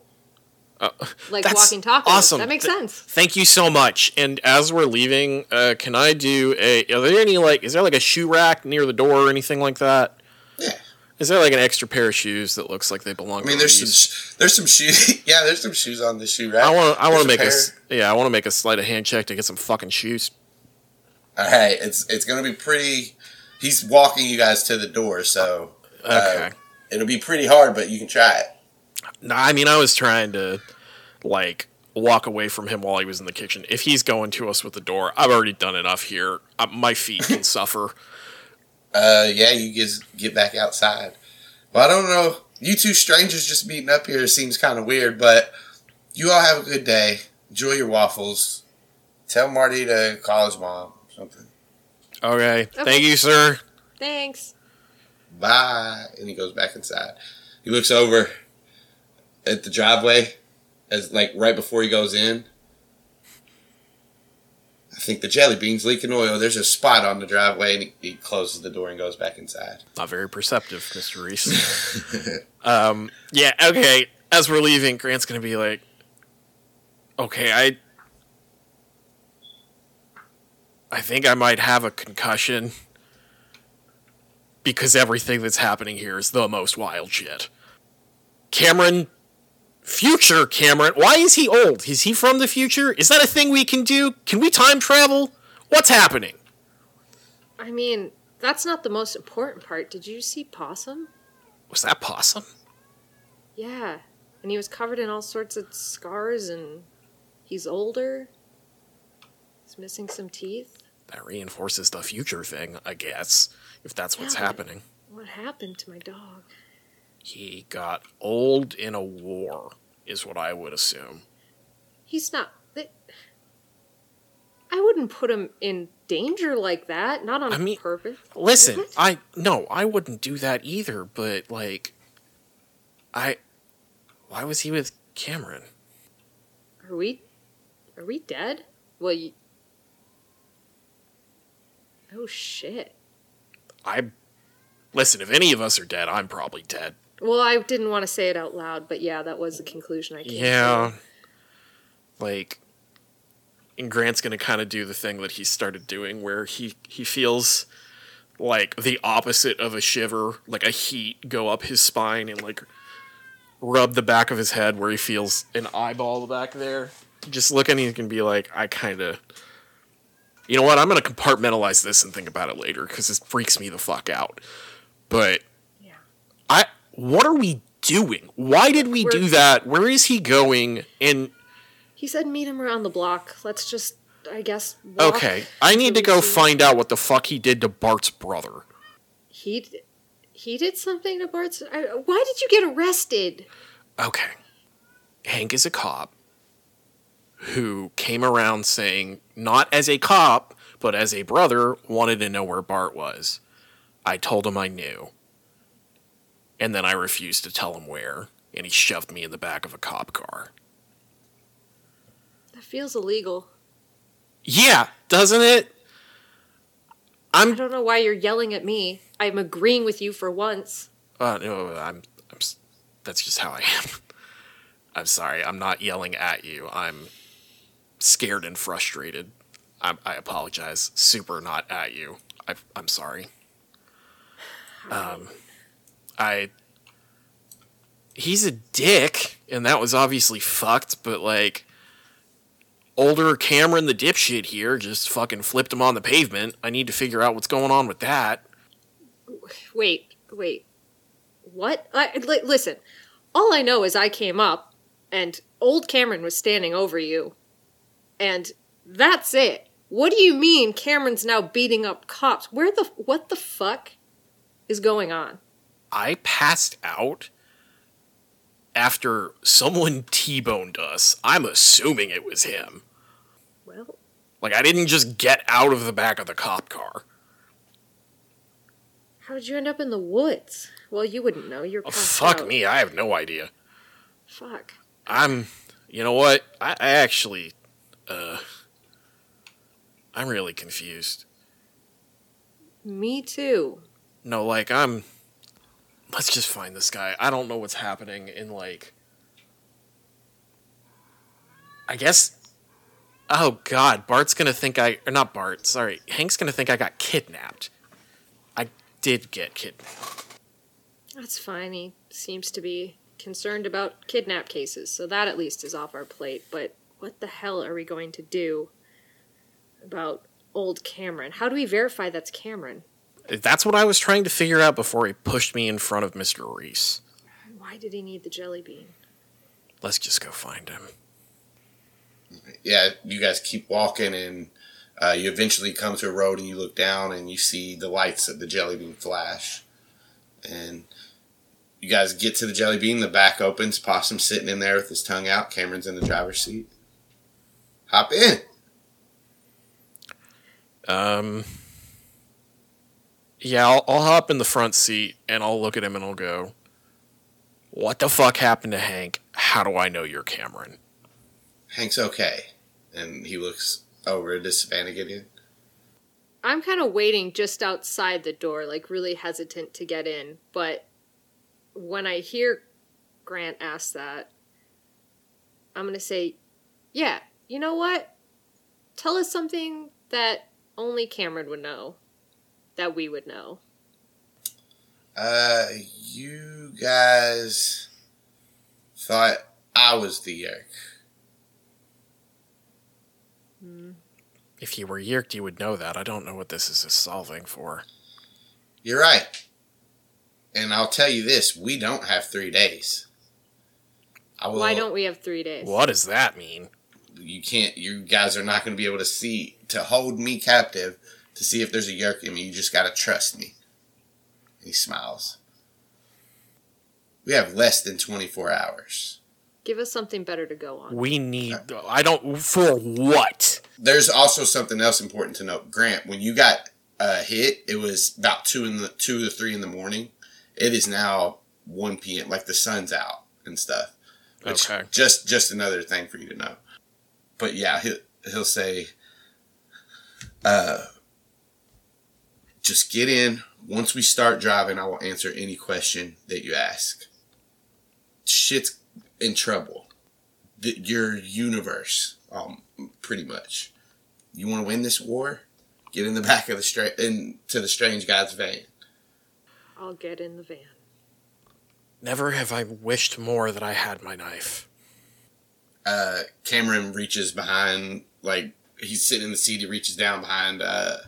Like That's walking tacos. awesome. That makes Th- sense. Thank you so much. And as we're leaving, uh, can I do a? Are there any like? Is there like a shoe rack near the door or anything like that? Yeah. Is there like an extra pair of shoes that looks like they belong? I mean, to there's Reese? some, there's some shoes. yeah, there's some shoes on the shoe rack. I want. I want to make a. s- Yeah, I want to make a sleight of hand check to get some fucking shoes. All right, it's it's gonna be pretty. He's walking you guys to the door, so uh, Okay. it'll be pretty hard, but you can try it. No, I mean I was trying to like walk away from him while he was in the kitchen. If he's going to us with the door, I've already done enough here. Uh, my feet can suffer. Uh, yeah, you guys get back outside. Well, I don't know. You two strangers just meeting up here seems kind of weird, but you all have a good day. Enjoy your waffles. Tell Marty to call his mom or something. Okay. Okay. Thank you, sir. Thanks. Bye. And he goes back inside. He looks over at the driveway as like right before he goes in. I think the jelly bean's leaking oil. There's a spot on the driveway, and he, he closes the door and goes back inside. Not very perceptive, Mr. Reese. um, yeah, okay. As we're leaving, Grant's gonna be like, "Okay, I, I think I might have a concussion. because everything that's happening here is the most wild shit. Cameron, future Cameron, why is he old? Is he from the future? Is that a thing we can do? Can we time travel? What's happening? I mean, that's not the most important part. Did you see Possum? Was that possum? Yeah. And he was covered in all sorts of scars and he's older. He's missing some teeth. That reinforces the future thing, I guess, if that's what's Yeah, but- happening. What happened to my dog? He got old in a war, is what I would assume. He's not. I wouldn't put him in danger like that. Not on I mean- purpose. Listen, I no, I wouldn't do that either, but like I why was he with Cameron? Are we? Are we dead? Well, you. Oh shit. I listen, if any of us are dead, I'm probably dead. Well, I didn't want to say it out loud, but yeah, that was the conclusion I came Yeah. to. Yeah. Like and Grant's gonna kinda do the thing that he started doing where he he feels like the opposite of a shiver, like a heat go up his spine and like rub the back of his head where he feels an eyeball back there. Just look and he can be like, I kinda You know what, I'm gonna compartmentalize this and think about it later, because this freaks me the fuck out. But what are we doing? Why did we do We're- that? Where is he going? And He said meet him around the block. Let's just, I guess. Okay, I need to go find out what the fuck he did to Bart's brother. He, he did something to Bart's. I, why did you get arrested? Okay. Hank is a cop who came around saying, not as a cop, but as a brother, wanted to know where Bart was. I told him I knew. And then I refused to tell him where, and he shoved me in the back of a cop car. That feels illegal. Yeah, doesn't it? I'm. I'm don't know why you're yelling at me. I'm agreeing with you for once. Uh, no, I'm, I'm. That's just how I am. I'm sorry. I'm not yelling at you. I'm scared and frustrated. I'm, I apologize. Super not at you. I, I'm sorry. Um, I. He's a dick, and that was obviously fucked. But like, older Cameron, the dipshit here, just fucking flipped him on the pavement. I need to figure out what's going on with that. Wait, wait. What? I, li- listen, all I know is I came up and old Cameron was standing over you. And that's it. What do you mean Cameron's now beating up cops? Where the what the fuck is going on? I passed out after someone T-boned us. I'm assuming it was him. Well, Like I didn't just get out of the back of the cop car. how did you end up in the woods? Well, you wouldn't know. You're Oh, fuck out. me, I have no idea. Fuck. I'm you know what? I, I actually uh I'm really confused. Me too. No, like I'm let's just find this guy. I don't know what's happening in like I guess Oh god, Bart's gonna think I or not Bart, sorry. Hank's gonna think I got kidnapped. I did get kidnapped. That's fine. He seems to be concerned about kidnap cases, so that at least is off our plate. But what the hell are we going to do about old Cameron? How do we verify that's Cameron? That's what I was trying to figure out before he pushed me in front of Mr. Reese. Why did he need the jelly bean? Let's just go find him. yeah, you guys keep walking, and uh, you eventually come to a road, and you look down, and you see the lights of the jelly bean flash, and you guys get to the jelly bean. The back opens. Possum sitting in there with his tongue out. Cameron's in the driver's seat. Hop in. Um. Yeah, I'll, I'll hop in the front seat and I'll look at him and I'll go, What the fuck happened to Hank? How do I know you're Cameron? Hank's okay, and he looks over to Savannah again. I'm kind of waiting just outside the door, like really hesitant to get in. But when I hear Grant ask that, I'm going to say, yeah, you know what? Tell us something that only Cameron would know, that we would know. Uh, you guys thought I was the Yeerk. If you were Yeerked, you would know that. I don't know what this is solving for. You're right. And I'll tell you this: we don't have three days. I will, Why don't we have three days? What does that mean? you can't? You guys are not going to be able to see to hold me captive to see if there's a Yeerk in me. You just got to trust me. He smiles. We have less than 24 hours. Give us something better to go on. We need. I don't. For what? There's also something else important to note. Grant, when you got uh, hit, it was about two in the two to three in the morning. It is now 1 p.m. Like the sun's out and stuff. Which Okay. Just just another thing for you to know. But yeah, he'll he'll say, uh, just get in. Once we start driving, I will answer any question that you ask. Shit's in trouble. The, your universe, um, pretty much. You want to win this war? Get in the back of the stra- into the strange guy's van. I'll get in the van. Never have I wished more that I had my knife. uh, Cameron reaches behind, like he's sitting in the seat. He reaches down behind, uh,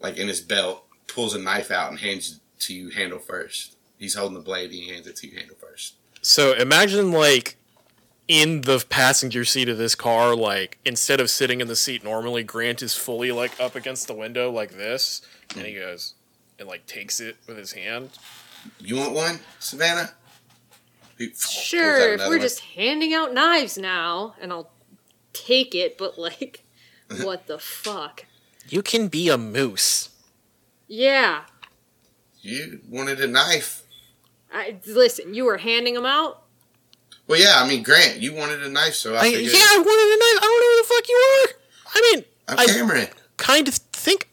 like in his belt, pulls a knife out and hands it to you handle first. He's holding the blade. He hands it to you handle first. So imagine like in the passenger seat of this car, like instead of sitting in the seat normally, Grant is fully like up against the window like this, and he goes and like takes it with his hand. You want one, Savannah? He Sure, if we're one. just handing out knives now, and I'll take it, but like, what the fuck? You can be a moose. Yeah. you wanted a knife. I, listen, you were handing them out? Well, yeah. I mean, Grant, you wanted a knife, so I, I, figured. yeah, I wanted a knife. I don't know who the fuck you are. I mean, I'm I Cameron. kind of think.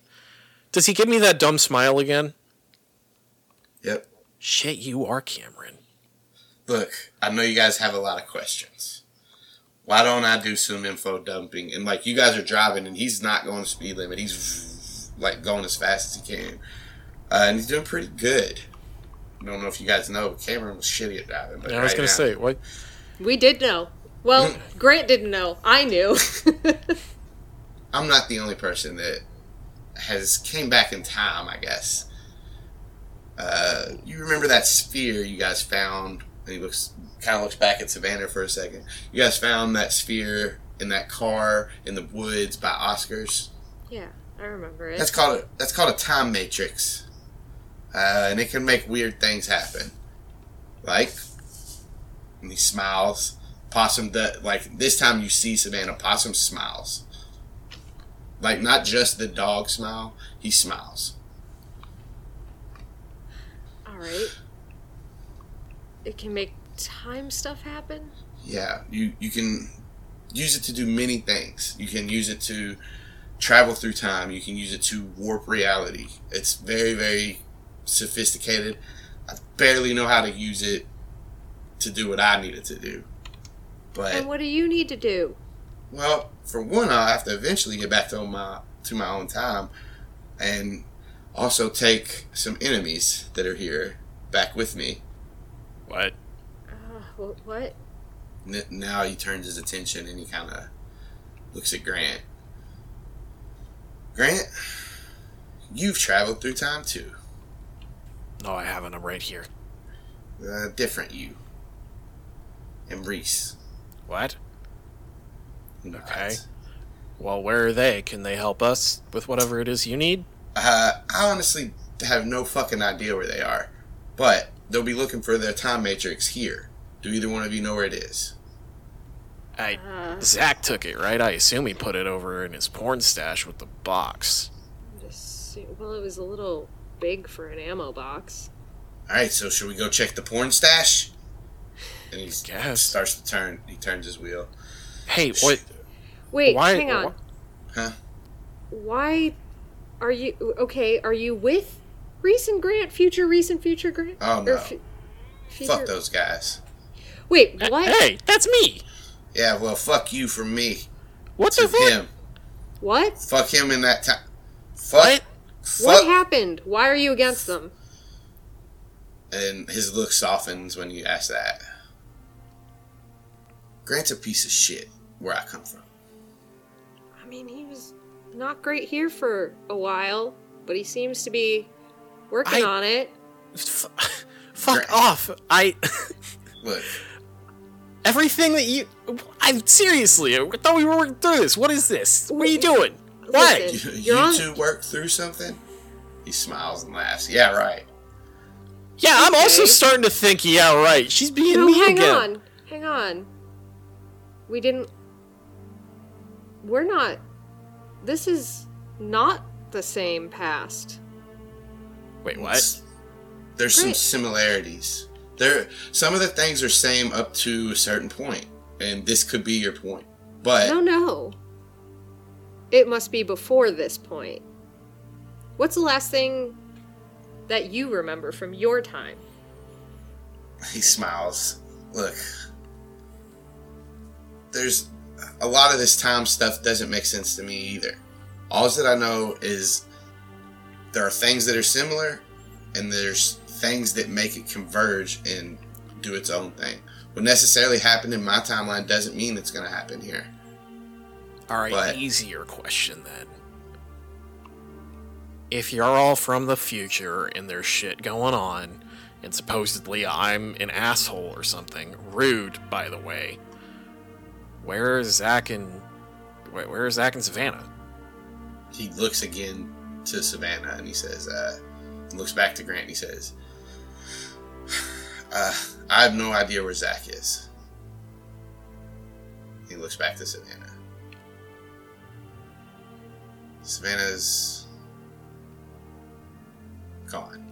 Does he give me that dumb smile again? Yep. Shit, you are Cameron. Look, I know you guys have a lot of questions. Why don't I do some info dumping? And like you guys are driving, and he's not going the speed limit. He's like going as fast as he can, uh, and he's doing pretty good. I don't know if you guys know, but Cameron was shitty at driving. But I was right gonna now- say what? We did know. Well, Grant didn't know. I knew. I'm not the only person that has came back in time. I guess. Uh, you remember that sphere you guys found? And he looks kind of looks back at Savannah for a second. You guys found that sphere in that car in the woods by Oscars. yeah, I remember it. That's called a, that's called a time matrix, uh, and it can make weird things happen. Like, and he smiles. Possum, does, like this time you see Savannah. Possum smiles. Like not just the dog smile, he smiles. All right. It can make time stuff happen? Yeah, you you can use it to do many things. You can use it to travel through time. You can use it to warp reality. It's very very sophisticated. I barely know how to use it to do what I needed to do. But And what do you need to do? well, for one, I have to eventually get back to my to my own time, and also take some enemies that are here back with me. What? Uh, what? N- now he turns his attention and he kind of looks at Grant. Grant, you've traveled through time too. No, I haven't. I'm right here. Uh, different you. And Reese. What? who Okay. Well, where are they? Can they help us with whatever it is you need? Uh, I honestly have no fucking idea where they are, but they'll be looking for their time matrix here. Do either one of you know where it is? I Uh, Zach took it, right? I assume he put it over in his porn stash with the box. well, it was a little big for an ammo box. All right, so should we go check the porn stash? And he Guess. starts to turn. He turns his wheel. Hey, what? Wait, Why- hang on. Huh? Why are you okay? Are you with Reese and Grant? Future recent future Grant? Oh, no. fu- Fuck those guys. Wait, what? Hey, that's me. Yeah, well, fuck you for me What to the fuck? him. What? Fuck him in that time. Fuck. What? Fuck. What happened? Why are you against them? And his look softens when you ask that. Grant's a piece of shit where I come from. I mean, he was not great here for a while, but he seems to be working I- on it. F- fuck Gra- off. I. Look, Everything that you. I'm seriously, I thought we were working through this. What is this? What are you doing? What? Listen. you, You're on- two work through something? He smiles and laughs. Yeah, right. Yeah, I'm also starting to think, yeah, right. She's being No, me hang again. on. Hang on. We didn't. We're not. This is not the same past. Wait, what? It's- There's some similarities. There, some of the things are same up to a certain point, and this could be your point. But No, no. It must be before this point. What's the last thing that you remember from your time? he smiles. Look, there's a lot of this time stuff doesn't make sense to me either. All that I know is there are things that are similar, and there's things that make it converge and do its own thing. What necessarily happened in my timeline doesn't mean it's going to happen here. All right, But- easier question then. If you're all from the future and there's shit going on, and supposedly I'm an asshole or something, rude, by the way, where is Zach and wait, where is Zach and Savannah? He looks again to Savannah and he says, uh, looks back to Grant and he says, uh, I have no idea where Zach is. He looks back to Savannah. Savannah's gone.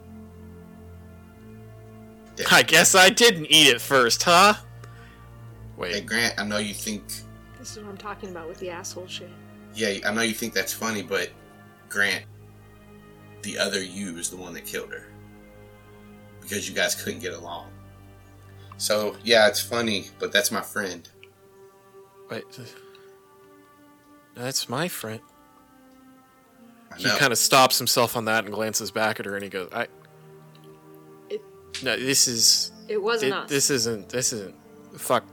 Dead. I guess I didn't eat it first, huh? Wait. Hey, Wait, Grant, I know you think, This is what I'm talking about with the asshole shit. yeah, I know you think that's funny, but Grant, the other you is the one that killed her. Because you guys couldn't get along. So, yeah, it's funny, but that's my friend. wait. That's my friend. I He kind of stops himself on that and glances back at her, and he goes, "I." It- No, this is It wasn't it- us. this isn't this isn't fuck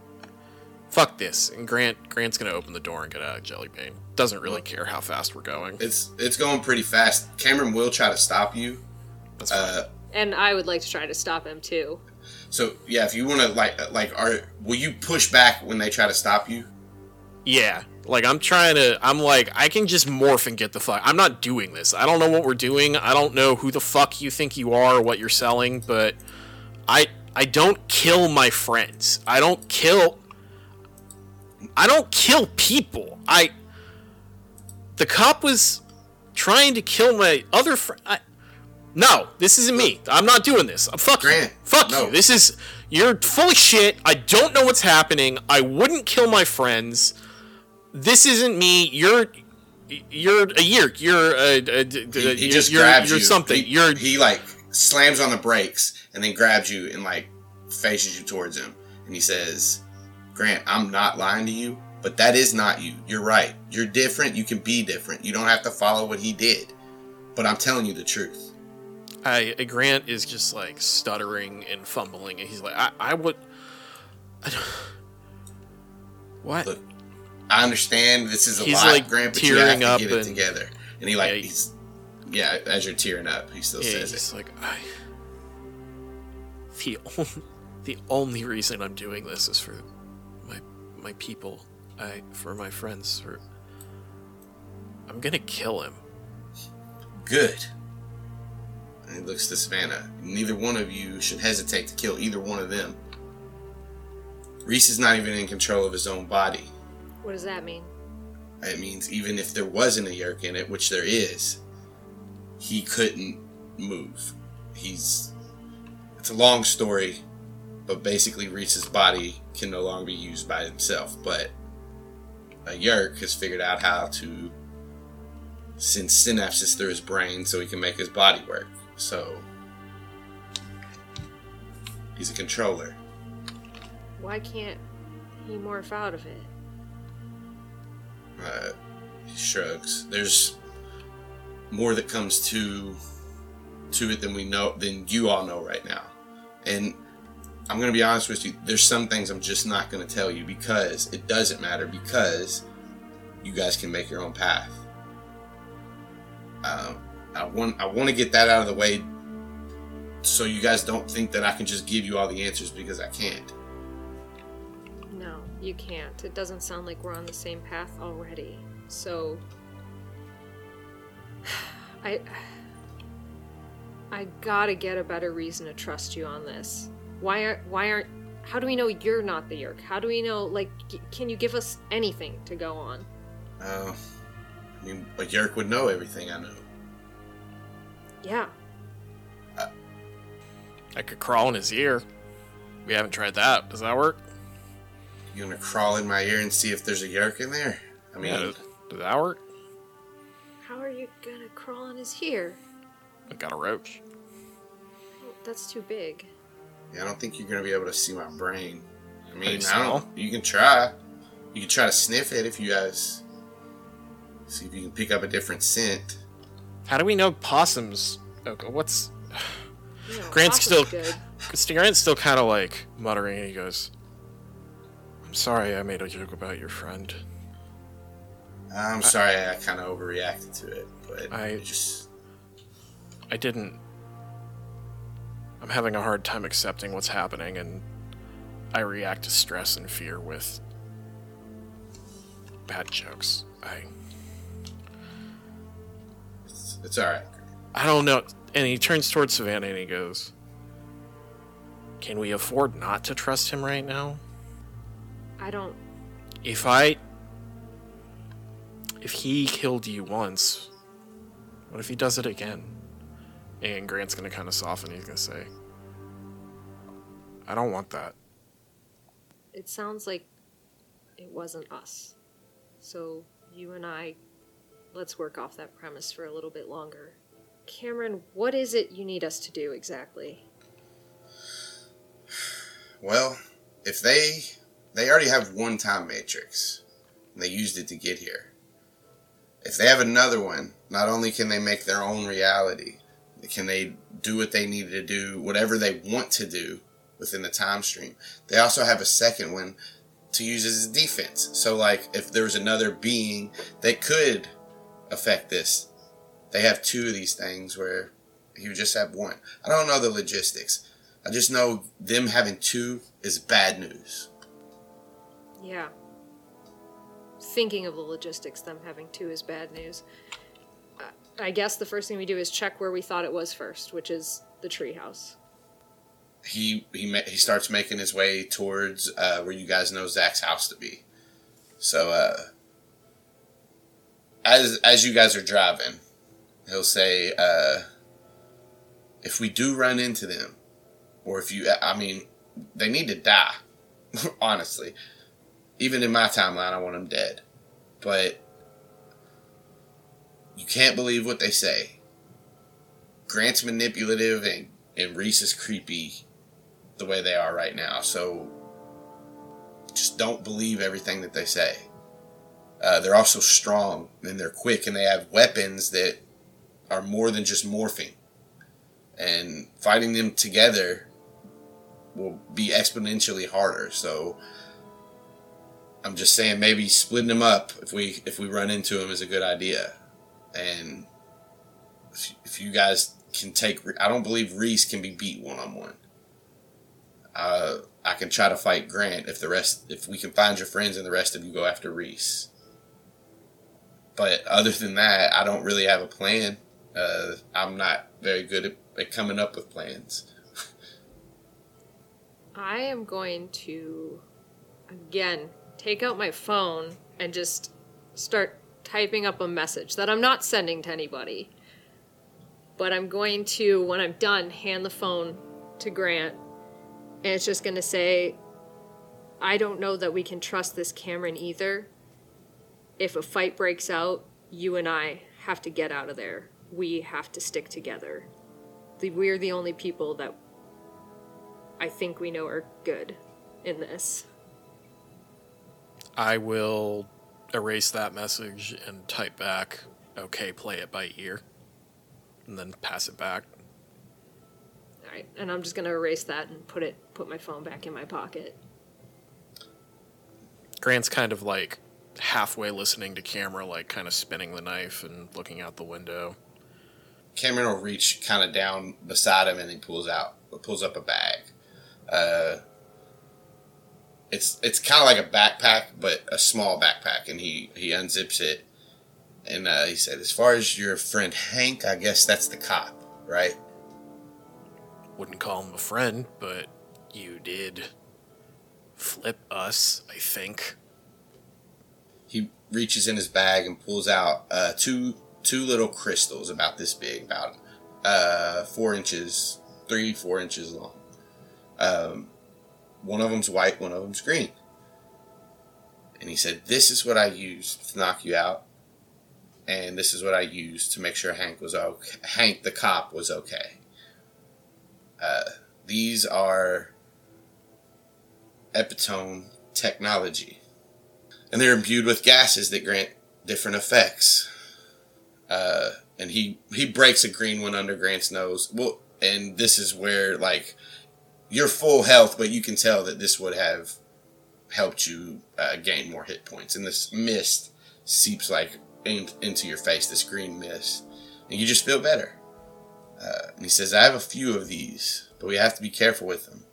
fuck this and grant grant's gonna open the door and get out of jelly bean doesn't really care how fast we're going It's it's going pretty fast. Cameron will try to stop you. that's fine. Uh, and I would like to try to stop him too. so yeah, if you want to like like are will you push back when they try to stop you? yeah like i'm trying to i'm like i can just morph and get the fuck i'm not doing this i don't know what we're doing i don't know who the fuck you think you are or what you're selling but i i don't kill my friends i don't kill i don't kill people i the cop was trying to kill my other friend no this isn't me i'm not doing this i'm fuck Grant, you fuck no. you this is you're full of shit i don't know what's happening i wouldn't kill my friends this isn't me. You're you're a year. You're a, a, He, you're, he just you're, grabs you're you. something. He, you're he like slams on the brakes and then grabs you and like faces you towards him and he says, "Grant, I'm not lying to you, but that is not you. You're right. You're different. You can be different. You don't have to follow what he did, but I'm telling you the truth." I uh, Grant is just like stuttering and fumbling, and he's like, I, I would. I don't, what? Look, I understand this is a He's, lot, like, Grant, but you have to get it and- together. And he like Yeah, he's yeah, as you're tearing up, he still yeah, says he's it. like, I. The only, the only reason I'm doing this is for my my people, I for my friends. For I'm gonna kill him. Good. And he looks to Savannah. Neither one of you should hesitate to kill either one of them. Reese is not even in control of his own body. What does that mean? It means even if there wasn't a yeerk in it, which there is, he couldn't move. He's. It's a long story, but basically Reese's body can no longer be used by himself. But a yeerk has figured out how to send synapses through his brain so he can make his body work. So. He's a controller. Why can't he morph out of it? Uh, he shrugs. There's more that comes to to it than we know than you all know right now. And I'm going to be honest with you, there's some things I'm just not going to tell you because it doesn't matter because you guys can make your own path. Um, I want I want to get that out of the way so you guys don't think that I can just give you all the answers because I can't. No, you can't. It doesn't sound like we're on the same path already. So I I gotta get a better reason to trust you on this. Why are why aren't how do we know you're not the Yeerk? How do we know like g- can you give us anything to go on? Uh, I mean, but Yeerk would know everything I know. Yeah. I could crawl in his ear. We haven't tried that. Does that work? You gonna crawl in my ear and see if there's a Yeerk in there? I mean, Yeah, does, does that work? How are you gonna crawl in his ear? I got a roach. Oh, that's too big. Yeah, I don't think you're gonna be able to see my brain. I mean, you I don't. You can try. You can try to sniff it if you guys see if you can pick up a different scent. How do we know possums? Okay, what's You Grant's still- good. Grant's still kind of like muttering, and he goes, "I'm sorry, I made a joke about your friend. I'm sorry, I kind of overreacted to it, but I- it just I didn't. I'm having a hard time accepting what's happening, and I react to stress and fear with bad jokes. I it's, it's all right. I don't know. And he turns towards Savannah and he goes, "Can we afford not to trust him right now? I don't If I, if he killed you once, what if he does it again?" And Grant's gonna kind of soften. He's gonna say, "I don't want that." it sounds like it wasn't us. So you and I let's work off that premise for a little bit longer. Cameron, what is it you need us to do exactly? Well, if they they already have one time matrix, and they used it to get here. If they have another one, not only can they make their own reality, can they do what they need to do, whatever they want to do within the time stream. They also have a second one to use as a defense. So, like, if there was another being that could affect this, they have two of these things where he would just have one. I don't know the logistics. I just know them having two is bad news. Yeah. Thinking of the logistics, them having two is bad news. I guess the first thing we do is check where we thought it was first, which is the treehouse. He he he starts making his way towards uh, where you guys know Zach's house to be. So uh, as as you guys are driving, he'll say, uh, "If we do run into them, or if you, I mean, they need to die. honestly, even in my timeline, I want them dead. But you can't believe what they say. Grant's manipulative and, and Reese is creepy the way they are right now. So just don't believe everything that they say. Uh, they're also strong and they're quick and they have weapons that are more than just morphing. And fighting them together will be exponentially harder. So I'm just saying maybe splitting them up if we if we run into them is a good idea. And if, you guys can take, I don't believe Reese can be beat one on one. I can try to fight Grant if the rest, if we can find your friends and the rest of you go after Reese. But other than that, I don't really have a plan. Uh, I'm not very good at, at coming up with plans. I am going to, again, take out my phone and just start typing up a message that I'm not sending to anybody. But I'm going to, when I'm done, hand the phone to Grant. And it's just going to say, I don't know that we can trust this Cameron either. If a fight breaks out, you and I have to get out of there. We have to stick together. We're the only people that I think we know are good in this. I will erase that message and type back, okay, play it by ear, and then pass it back. All right, and I'm just gonna erase that and put it put my phone back in my pocket. Grant's kind of like halfway listening to camera, like kind of spinning the knife and looking out the window. Cameron will reach kind of down beside him and he pulls out pulls up a bag. Uh, it's it's kind of like a backpack, but a small backpack, and he he unzips it, and uh, he said, "As far as your friend Hank, I guess that's the cop, right?" Wouldn't call him a friend, but you did flip us, I think. He reaches in his bag and pulls out uh, two two little crystals about this big, about uh, four inches, three four inches long. Um, one of them's white, one of them's green. And he said, "This is what I used to knock you out, and this is what I used to make sure Hank was okay. Hank, the cop, was okay. Uh, these are epitone technology, and they're imbued with gases that grant different effects. Uh, and he he breaks a green one under Grant's nose. Well, and this is where like you're full health, but you can tell that this would have helped you uh, gain more hit points. And this mist seeps like in, into your face, this green mist, and you just feel better. Uh, and he says, "I have a few of these, but we have to be careful with them.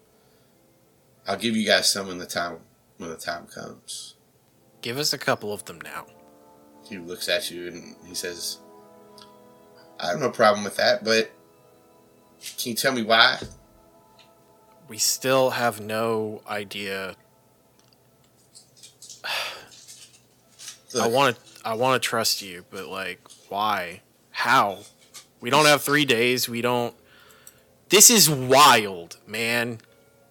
I'll give you guys some when the time when the time comes." Give us a couple of them now. He looks at you and he says, "I have no problem with that, but can you tell me why?" We still have no idea. I want to. I want to trust you, but like, why? How? We don't have three days. We don't. This is wild, man.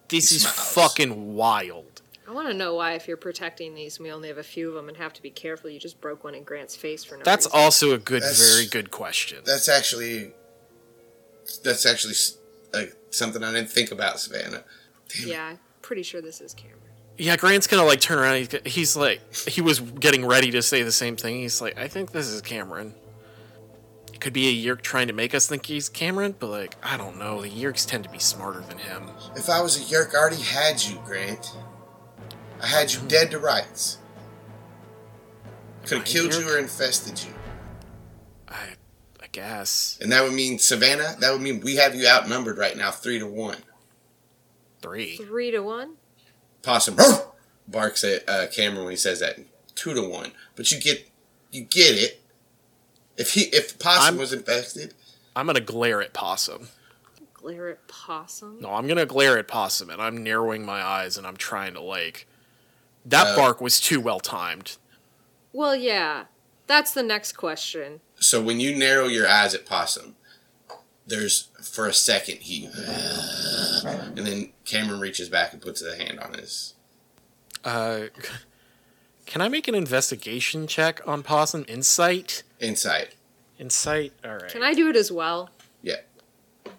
This He is fucking wild. I want to know why, if you're protecting these, we only have a few of them and have to be careful, you just broke one in Grant's face for no That's reason. also a good, That's- very good question. That's actually that's actually s- uh, something I didn't think about, Savannah. Damn. Yeah, I'm pretty sure this is Cameron. Yeah, Grant's gonna like turn around. He's, he's like, he was getting ready to say the same thing. He's like, I think this is Cameron. It could be a Yeerk trying to make us think he's Cameron, but like, I don't know. The Yeerks tend to be smarter than him. If I was a Yeerk, I already had you, Grant. I had you dead to rights. Could have killed you or infested you. I, I guess And that would mean, Savannah, that would mean we have you outnumbered right now, three to one. three. Three to one. Possum barks at uh, Cameron when he says that. Two to one. But you get you get it. If he if Possum I'm- was infested, I'm gonna glare at Possum. Glare at possum. No, I'm gonna glare at Possum, and I'm narrowing my eyes, and I'm trying to like. That Uh, bark was too well timed. Well, yeah. That's the next question. So when you narrow your eyes at Possum, there's for a second he and then Cameron reaches back and puts a hand on his Uh, can I make an investigation check on Possum? Insight. insight. Insight. All right. Can I do it as well? Yeah.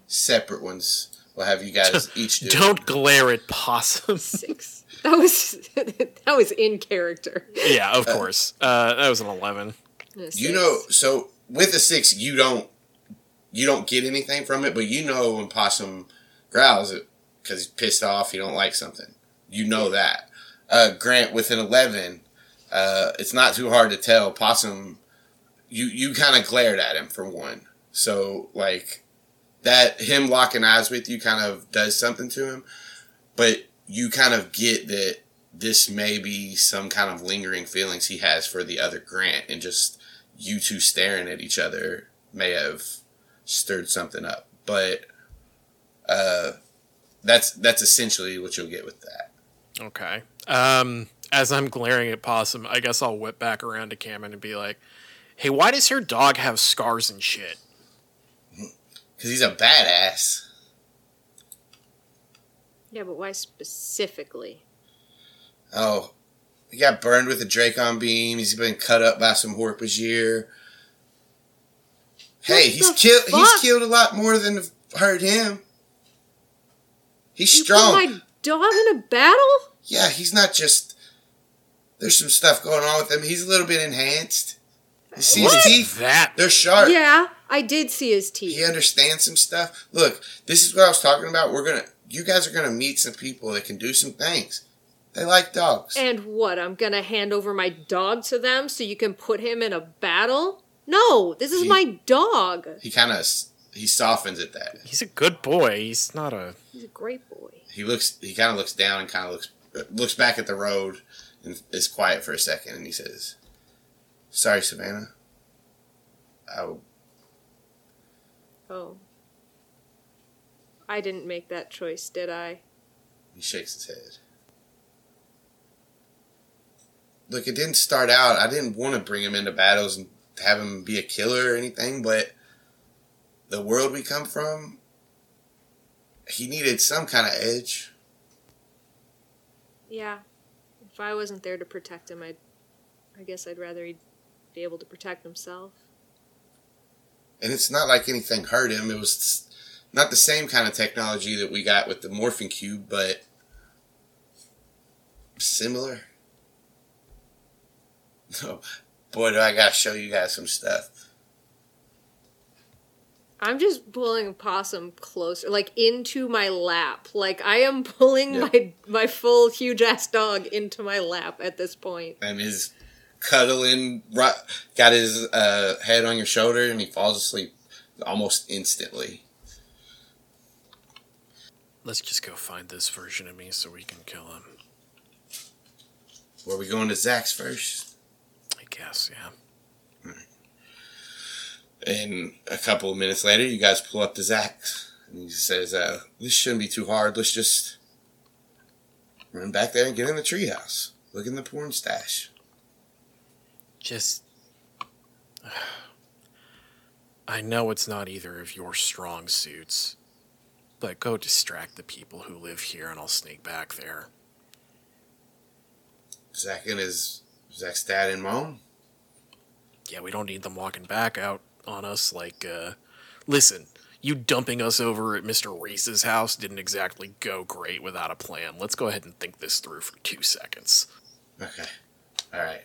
Separate ones. We'll have you guys each do Don't glare at Possum. Six. that was that was in character. yeah, of course. Uh, that was an eleven. A You know, so with the six, you don't you don't get anything from it, but you know when Possum growls it because he's pissed off, he don't like something. You know that. Uh, Grant with an eleven, uh, it's not too hard to tell. Possum, you you kind of glared at him for one, so like that him locking eyes with you kind of does something to him, but you kind of get that this may be some kind of lingering feelings he has for the other Grant, and just you two staring at each other may have stirred something up. But uh, that's that's essentially what you'll get with that. Okay. Um, as I'm glaring at Possum, I guess I'll whip back around to Cameron and be like, "Hey, why does your dog have scars and shit?" Because he's a badass. Yeah, but why specifically? Oh, he got burned with a Dracon beam. He's been cut up by some Hork-Bajir. Hey, What he's killed. He's killed a lot more than hurt him. He's You strong. put my dog in a battle? yeah, he's not just. There's some stuff going on with him. He's a little bit enhanced. You see his What? teeth? That They're sharp. Yeah, I did see his teeth. He understands some stuff. Look, this is what I was talking about. We're gonna, you guys are gonna meet some people that can do some things. They like dogs. And what? I'm gonna hand over my dog to them so you can put him in a battle? No, this is He- my dog. he kind of he softens at that. He's a good boy. He's not a. He's a great boy. He looks. He kind of looks down and kind of looks looks back at the road and is quiet for a second. And he says, "Sorry, Savannah. I, Oh. I didn't make that choice, did I? He shakes his head. Look, it didn't start out. I didn't want to bring him into battles and have him be a killer or anything, but the world we come from, he needed some kind of edge. Yeah. If I wasn't there to protect him, I'd. I guess I'd rather he'd be able to protect himself. And it's not like anything hurt him. It was not the same kind of technology that we got with the morphing cube, but similar. Boy, do I gotta show you guys some stuff. I'm just pulling a possum closer, like into my lap. Like I am pulling Yeah. my my full huge ass dog into my lap at this point. and his cuddling right, got his uh, head on your shoulder and he falls asleep almost instantly Let's just go find this version of me so we can kill him. were we going to zach's first I guess, yeah. and a couple of minutes later you guys pull up to zach's and he says uh, this shouldn't be too hard let's just run back there and get in the treehouse look in the porn stash Just. I know it's not either of your strong suits, but go distract the people who live here and I'll sneak back there. zach and his zach's dad and mom Yeah, we don't need them walking back out on us like, uh. Listen, you dumping us over at Mr. Reese's house didn't exactly go great without a plan. Let's go ahead and think this through for two seconds. okay all right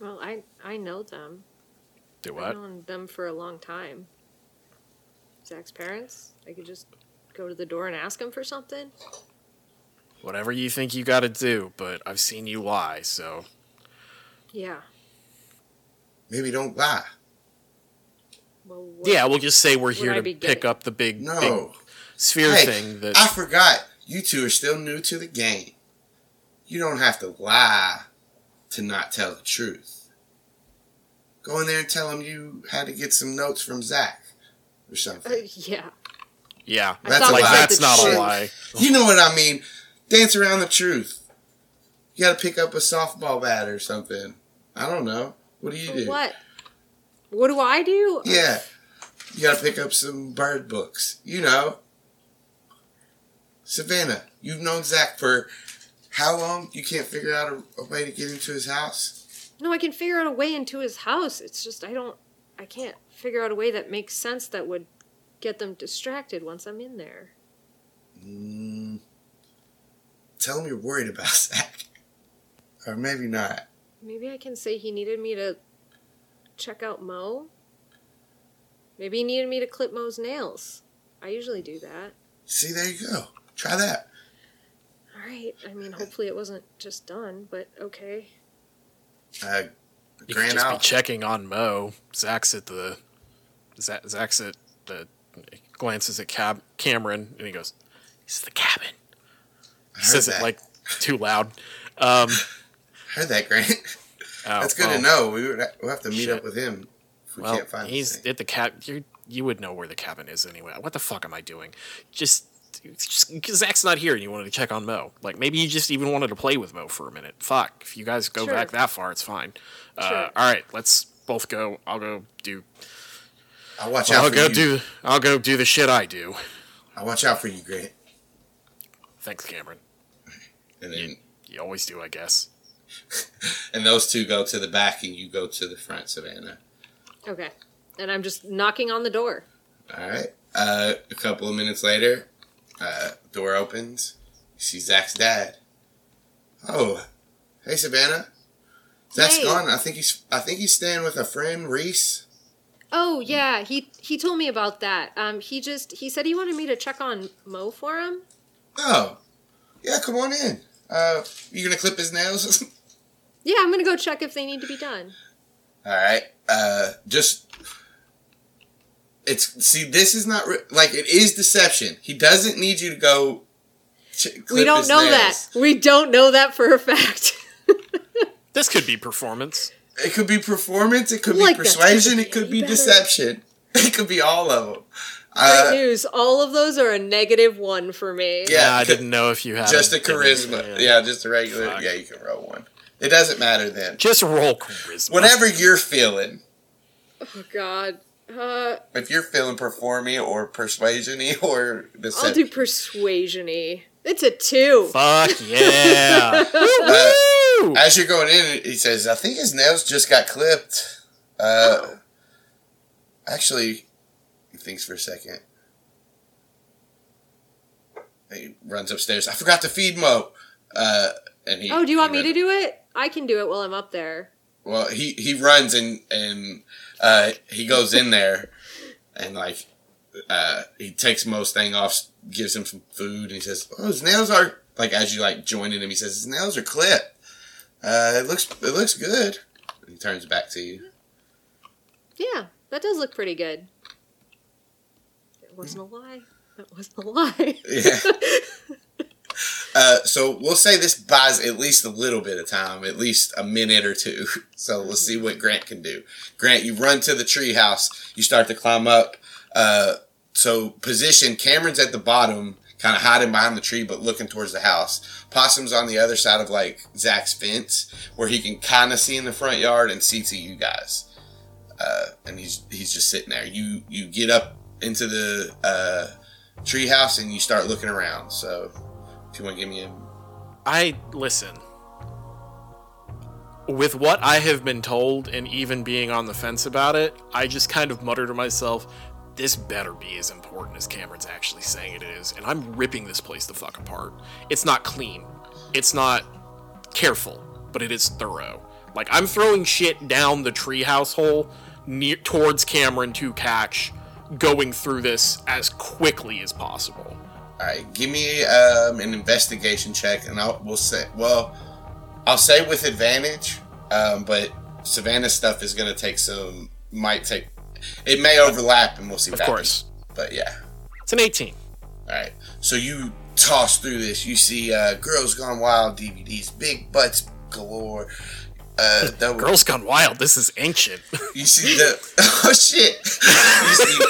Well, I I know them. Do I've what? known them for a long time. Zach's parents. I could just go to the door and ask them for something. Whatever you think you gotta do, but I've seen you lie, so. Yeah. maybe don't lie Well. What, Yeah, we'll just say we're here to pick getting- up the big, no big sphere Hey, thing that. I forgot. You two are still new to the game. You don't have to lie to not tell the truth. Go in there and tell them you had to get some notes from Zach or Uh, something. yeah. yeah, I That's a like lie. that's not truth. a lie. You know what I mean? Dance around the truth. You got to pick up a softball bat or something. I don't know. What do you do? What? What do I do? Yeah. You got to pick up some bird books. You know. Savannah, you've known Zach for how long? You can't figure out a, a way to get into his house? No, I can figure out a way into his house. It's just I don't. I can't figure out a way that makes sense that would get them distracted once I'm in there. Mm, tell him you're worried about Zach. Or maybe not. Maybe I can say he needed me to check out Mo. Maybe he needed me to clip Mo's nails. I usually do that. See, there you go. Try that. All right. I mean, hopefully it wasn't just done, but okay. Uh, You could Grand just be checking on Mo. Zach's at the. Zach, Zach's at the. Glances at Cab Cameron and he goes, "He's at the cabin." I He says that. it like too loud. Um, heard that, Grant. oh, That's good well, to know. We would, we'll have to meet Shit. up with him if we Well, can't find he's this at the cab. You you would know where the cabin is anyway. What the fuck am I doing? Just. Just because Zach's not here and you wanted to check on Mo. Like, maybe you just even wanted to play with Mo for a minute. Fuck. If you guys go Sure. back that far, it's fine. Uh, Sure. all right, let's both go. I'll go do I'll watch out I'll for go you. do. I'll go do the shit I do. I'll watch out for you, Grant. Thanks, Cameron. And then You always do, I guess. and those two go to the back, and you go to the front, Savannah. Okay. And I'm just knocking on the door. All right. Uh, a couple of minutes later, uh, door opens. You see Zach's dad. Oh, hey Savannah. Zach's Hey. gone. I think he's. I think he's staying with a friend, Reese. Oh yeah, he he told me about that. Um, he just he said he wanted me to check on Mo for him. Oh, yeah, come on in. Uh, you gonna clip his nails? Yeah, I'm gonna go check if they need to be done. All right. Uh, just it's see. This is not re- like it is deception. He doesn't need you to go. Ch- we don't his know nails. that. We don't know that for a fact. This could be performance. It could be performance. It could Like be persuasion. gonna It could be be better. deception. It could be all of them. Great Uh, news. All of those are a negative one for me. Yeah, Yeah, I didn't know if you had just a thing. charisma. Yeah. just a regular. Fuck. Yeah, you can roll one. It doesn't matter then. Just roll charisma. Whatever you're feeling. Oh God. Uh, If you're feeling performy or persuasiony or deception. I'll do persuasiony. It's a two. Fuck yeah. Uh, As you're going in, he says, "I think his nails just got clipped." Uh, Actually, he thinks for a second. He runs upstairs. I forgot to feed Mo. Uh, and he. Oh, do you want me to do it? I can do it while I'm up there. Well, he he runs and and uh, he goes in there, and like uh, he takes most thing off, gives him some food, and he says, "Oh, his nails are like." As you like join in him, he says, "His nails are clipped. Uh, it looks it looks good." And he turns back to you. Yeah, that does look pretty good. It wasn't a lie. That wasn't a lie. Yeah. Uh, so we'll say this buys at least a little bit of time, at least a minute or two. So let's see what Grant can do. Grant, you run to the treehouse. You start to climb up. Uh, so position. Cameron's at the bottom, kind of hiding behind the tree, but looking towards the house. Possum's on the other side of like Zach's fence, where he can kind of see in the front yard and see to you guys. Uh, and he's he's just sitting there. You you get up into the uh, treehouse and you start looking around. So if you want to give me a I listen. With what I have been told and even being on the fence about it, I just kind of mutter to myself, this better be as important as Cameron's actually saying it is, and I'm ripping this place the fuck apart. It's not clean. It's not careful, but it is thorough. Like I'm throwing shit down the treehouse hole near towards Cameron to catch, going through this as quickly as possible. All right, give me um, an investigation check, and I'll we'll say well, I'll say with advantage, um, but Savannah's stuff is going to take some might take it may overlap, and we'll see. What Of happens. course. but yeah. It's an 18. All right, so you toss through this. You see uh, Girls Gone Wild DVDs, big butts galore. Uh, double, Girls Gone Wild. This is ancient. You see the oh shit. You see,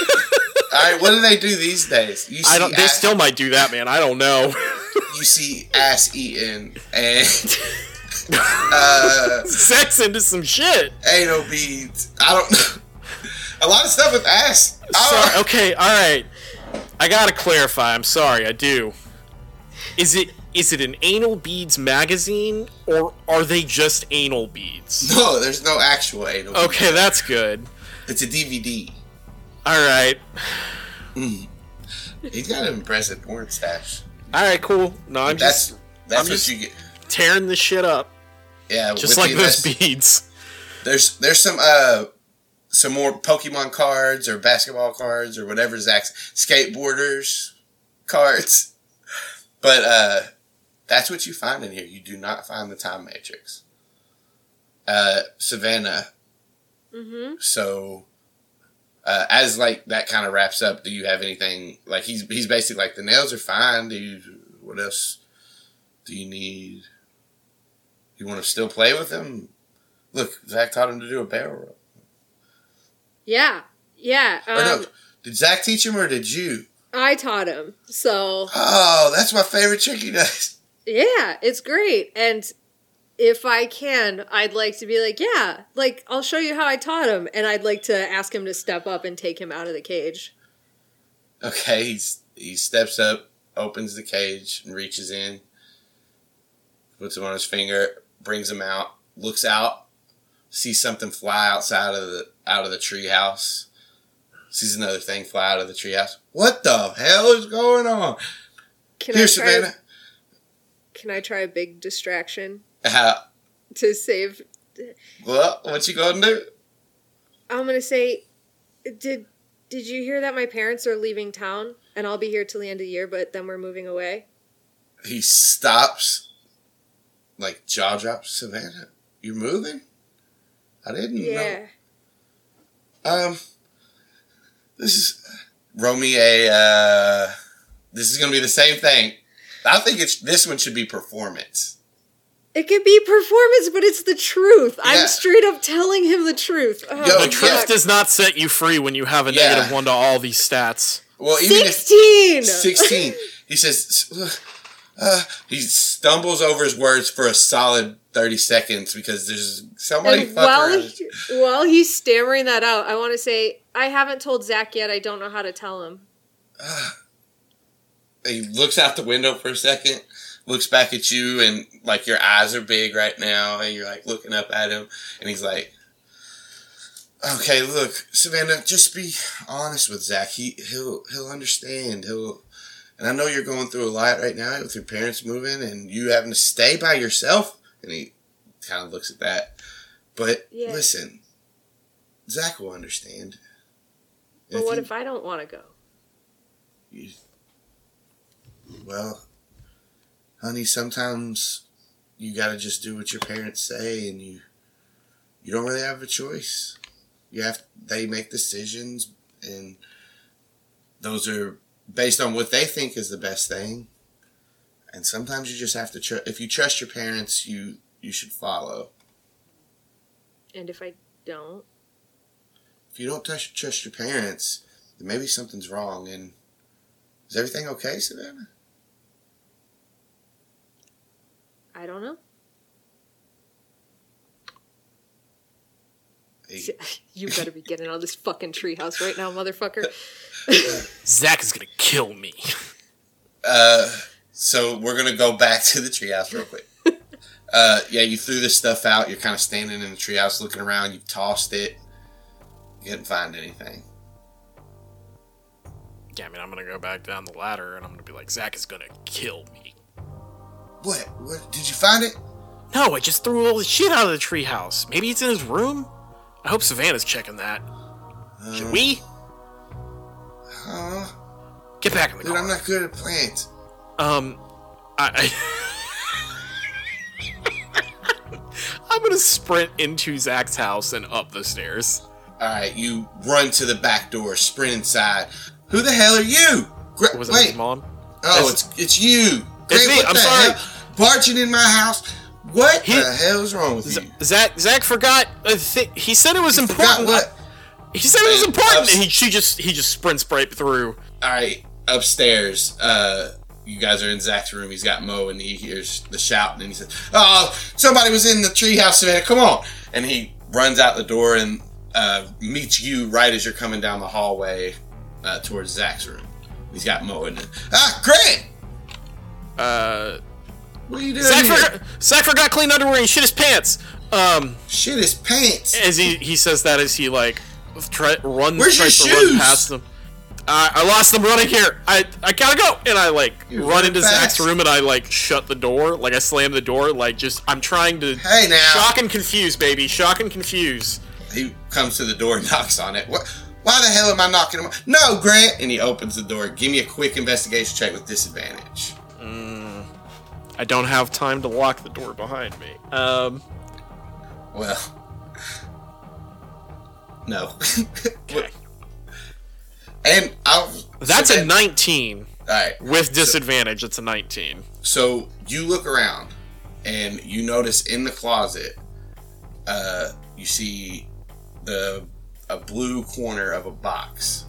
all right, what do they do these days? You see I don't. They ass- still might do that, man. I don't know. you see ass eating and uh, Sex into some shit. anal beads. I don't know. A lot of stuff with ass. Sorry. Okay. All right. I gotta clarify. I'm sorry. I do. Is it is it an anal beads magazine or are they just anal beads? No, there's no actual anal. beads. Okay, that's good. It's a DVD. All right. He's got an impressive porn stash. All right. Cool. No, I'm That's just that's I'm what just- you get. tearing this shit up, Yeah, just like those beads. There's there's some uh some more Pokemon cards or basketball cards or whatever Zach's skateboarders cards. But uh that's what you find in here. You do not find the time matrix. Uh Savannah, Mm-hmm. so uh, as like that kind of wraps up, do you have anything like he's he's basically like the nails are fine. Do you what else do you need? You want to still play with him? Look, Zach taught him to do a barrel roll. Yeah. Yeah. Or no, Um, did Zach teach him or did you? I taught him. So Oh, that's my favorite trick he does. Yeah, it's great. And if I can, I'd like to be like, yeah, like I'll show you how I taught him, and I'd like to ask him to step up and take him out of the cage. Okay, he's he steps up, opens the cage, and reaches in, puts him on his finger, brings him out, looks out, sees something fly outside of the out of the treehouse. Sees another thing fly out of the treehouse. What the hell is going on? Can Here, I try? Can I try a big distraction Uh, to save? well, what you gonna do? I'm gonna say, Did Did you hear that my parents are leaving town and I'll be here till the end of the year, but then we're moving away? He stops, like jaw drops. Savannah, you're moving. I didn't Yeah. know. Um, this is Romy. A uh, this is gonna be the same thing. I think it's this one should be performance. It could be performance, but it's the truth. Yeah. I'm straight up telling him the truth. Oh, Yo, my the Truth God. does not set you free when you have a Yeah. negative one to all these stats. Well, even if 16! 16. He says, uh, he stumbles over his words for a solid 30 seconds because there's somebody And while, around. he, while he's stammering that out, I want to say, I haven't told Zach yet. I don't know how to tell him. He looks out the window for a second, looks back at you, and like your eyes are big right now, and you're like looking up at him, and he's like, "Okay, look, Savannah, just be honest with Zach. He he'll he'll understand. He'll." And I know you're going through a lot right now with your parents moving and you having to stay by yourself. And he kind of looks at that. But Yeah. listen, Zach will understand. But what you- if I don't want to go? you, well, honey, sometimes you gotta just do what your parents say, and you you don't really have a choice. You have they make decisions, and those are based on what they think is the best thing. And sometimes you just have to tr- if you trust your parents, you you should follow. And if I don't? If you don't trust, trust your parents, then maybe something's wrong. And is everything okay, Savannah? I don't know. Hey, You better be getting out of this fucking treehouse right now, motherfucker. Zach is gonna kill me. Uh, so we're gonna go back to the treehouse real quick. Uh, yeah, you threw this stuff out. You're kind of standing in the treehouse, looking around. You tossed it. You didn't find anything. Yeah, I mean, I'm gonna go back down the ladder and I'm gonna be like, Zach is gonna kill me. What? What? Did you find it? No, I just threw all the shit out of the treehouse. Maybe it's in his room. I hope Savannah's checking that. Should we Huh? get back in the Dude, car? I'm not good at plants. Um, I. I I'm gonna sprint into Zach's house and up the stairs. All right, you run to the back door, sprint inside. Who the hell are you? Gra- Was it Wait. his mom? Oh, it's it's you. It's me, what I'm sorry. hell? Barging in my house. What He- the hell is wrong with you? Zach Zach forgot. A thi- he said it was Forgot important. what? He said it was important, ups- and he she just he just sprints right through. All right, upstairs. Uh, you guys are in Zach's room. He's got Mo, and he hears the shouting, and he says, "Oh, somebody was in the treehouse, Savannah. Come on!" And he runs out the door and uh, meets you right as you're coming down the hallway uh, towards Zach's room. He's got Mo in it. Ah, Grant, Uh, what are you doing Zach forgot, Zach forgot clean underwear and shit his pants. Um, Shit his pants. as he he says that as he like try, runs Where's tries to run past them. I, I lost them running here. I I gotta go, and I like You're run into fast. Zach's room and I like shut the door. Like I slam the door. Like just I'm trying to Hey now. shock and confuse, baby. Shock and confuse. He comes to the door and knocks on it. What? Why the hell am I knocking him? No, Grant. And he opens the door. Give me a quick investigation check with disadvantage. I don't have time to lock the door behind me. Um, Well, no. okay. and I'll. That's so a that- 19 All right. with disadvantage. It's a 19. So you look around, and you notice in the closet, uh, you see the a blue corner of a box,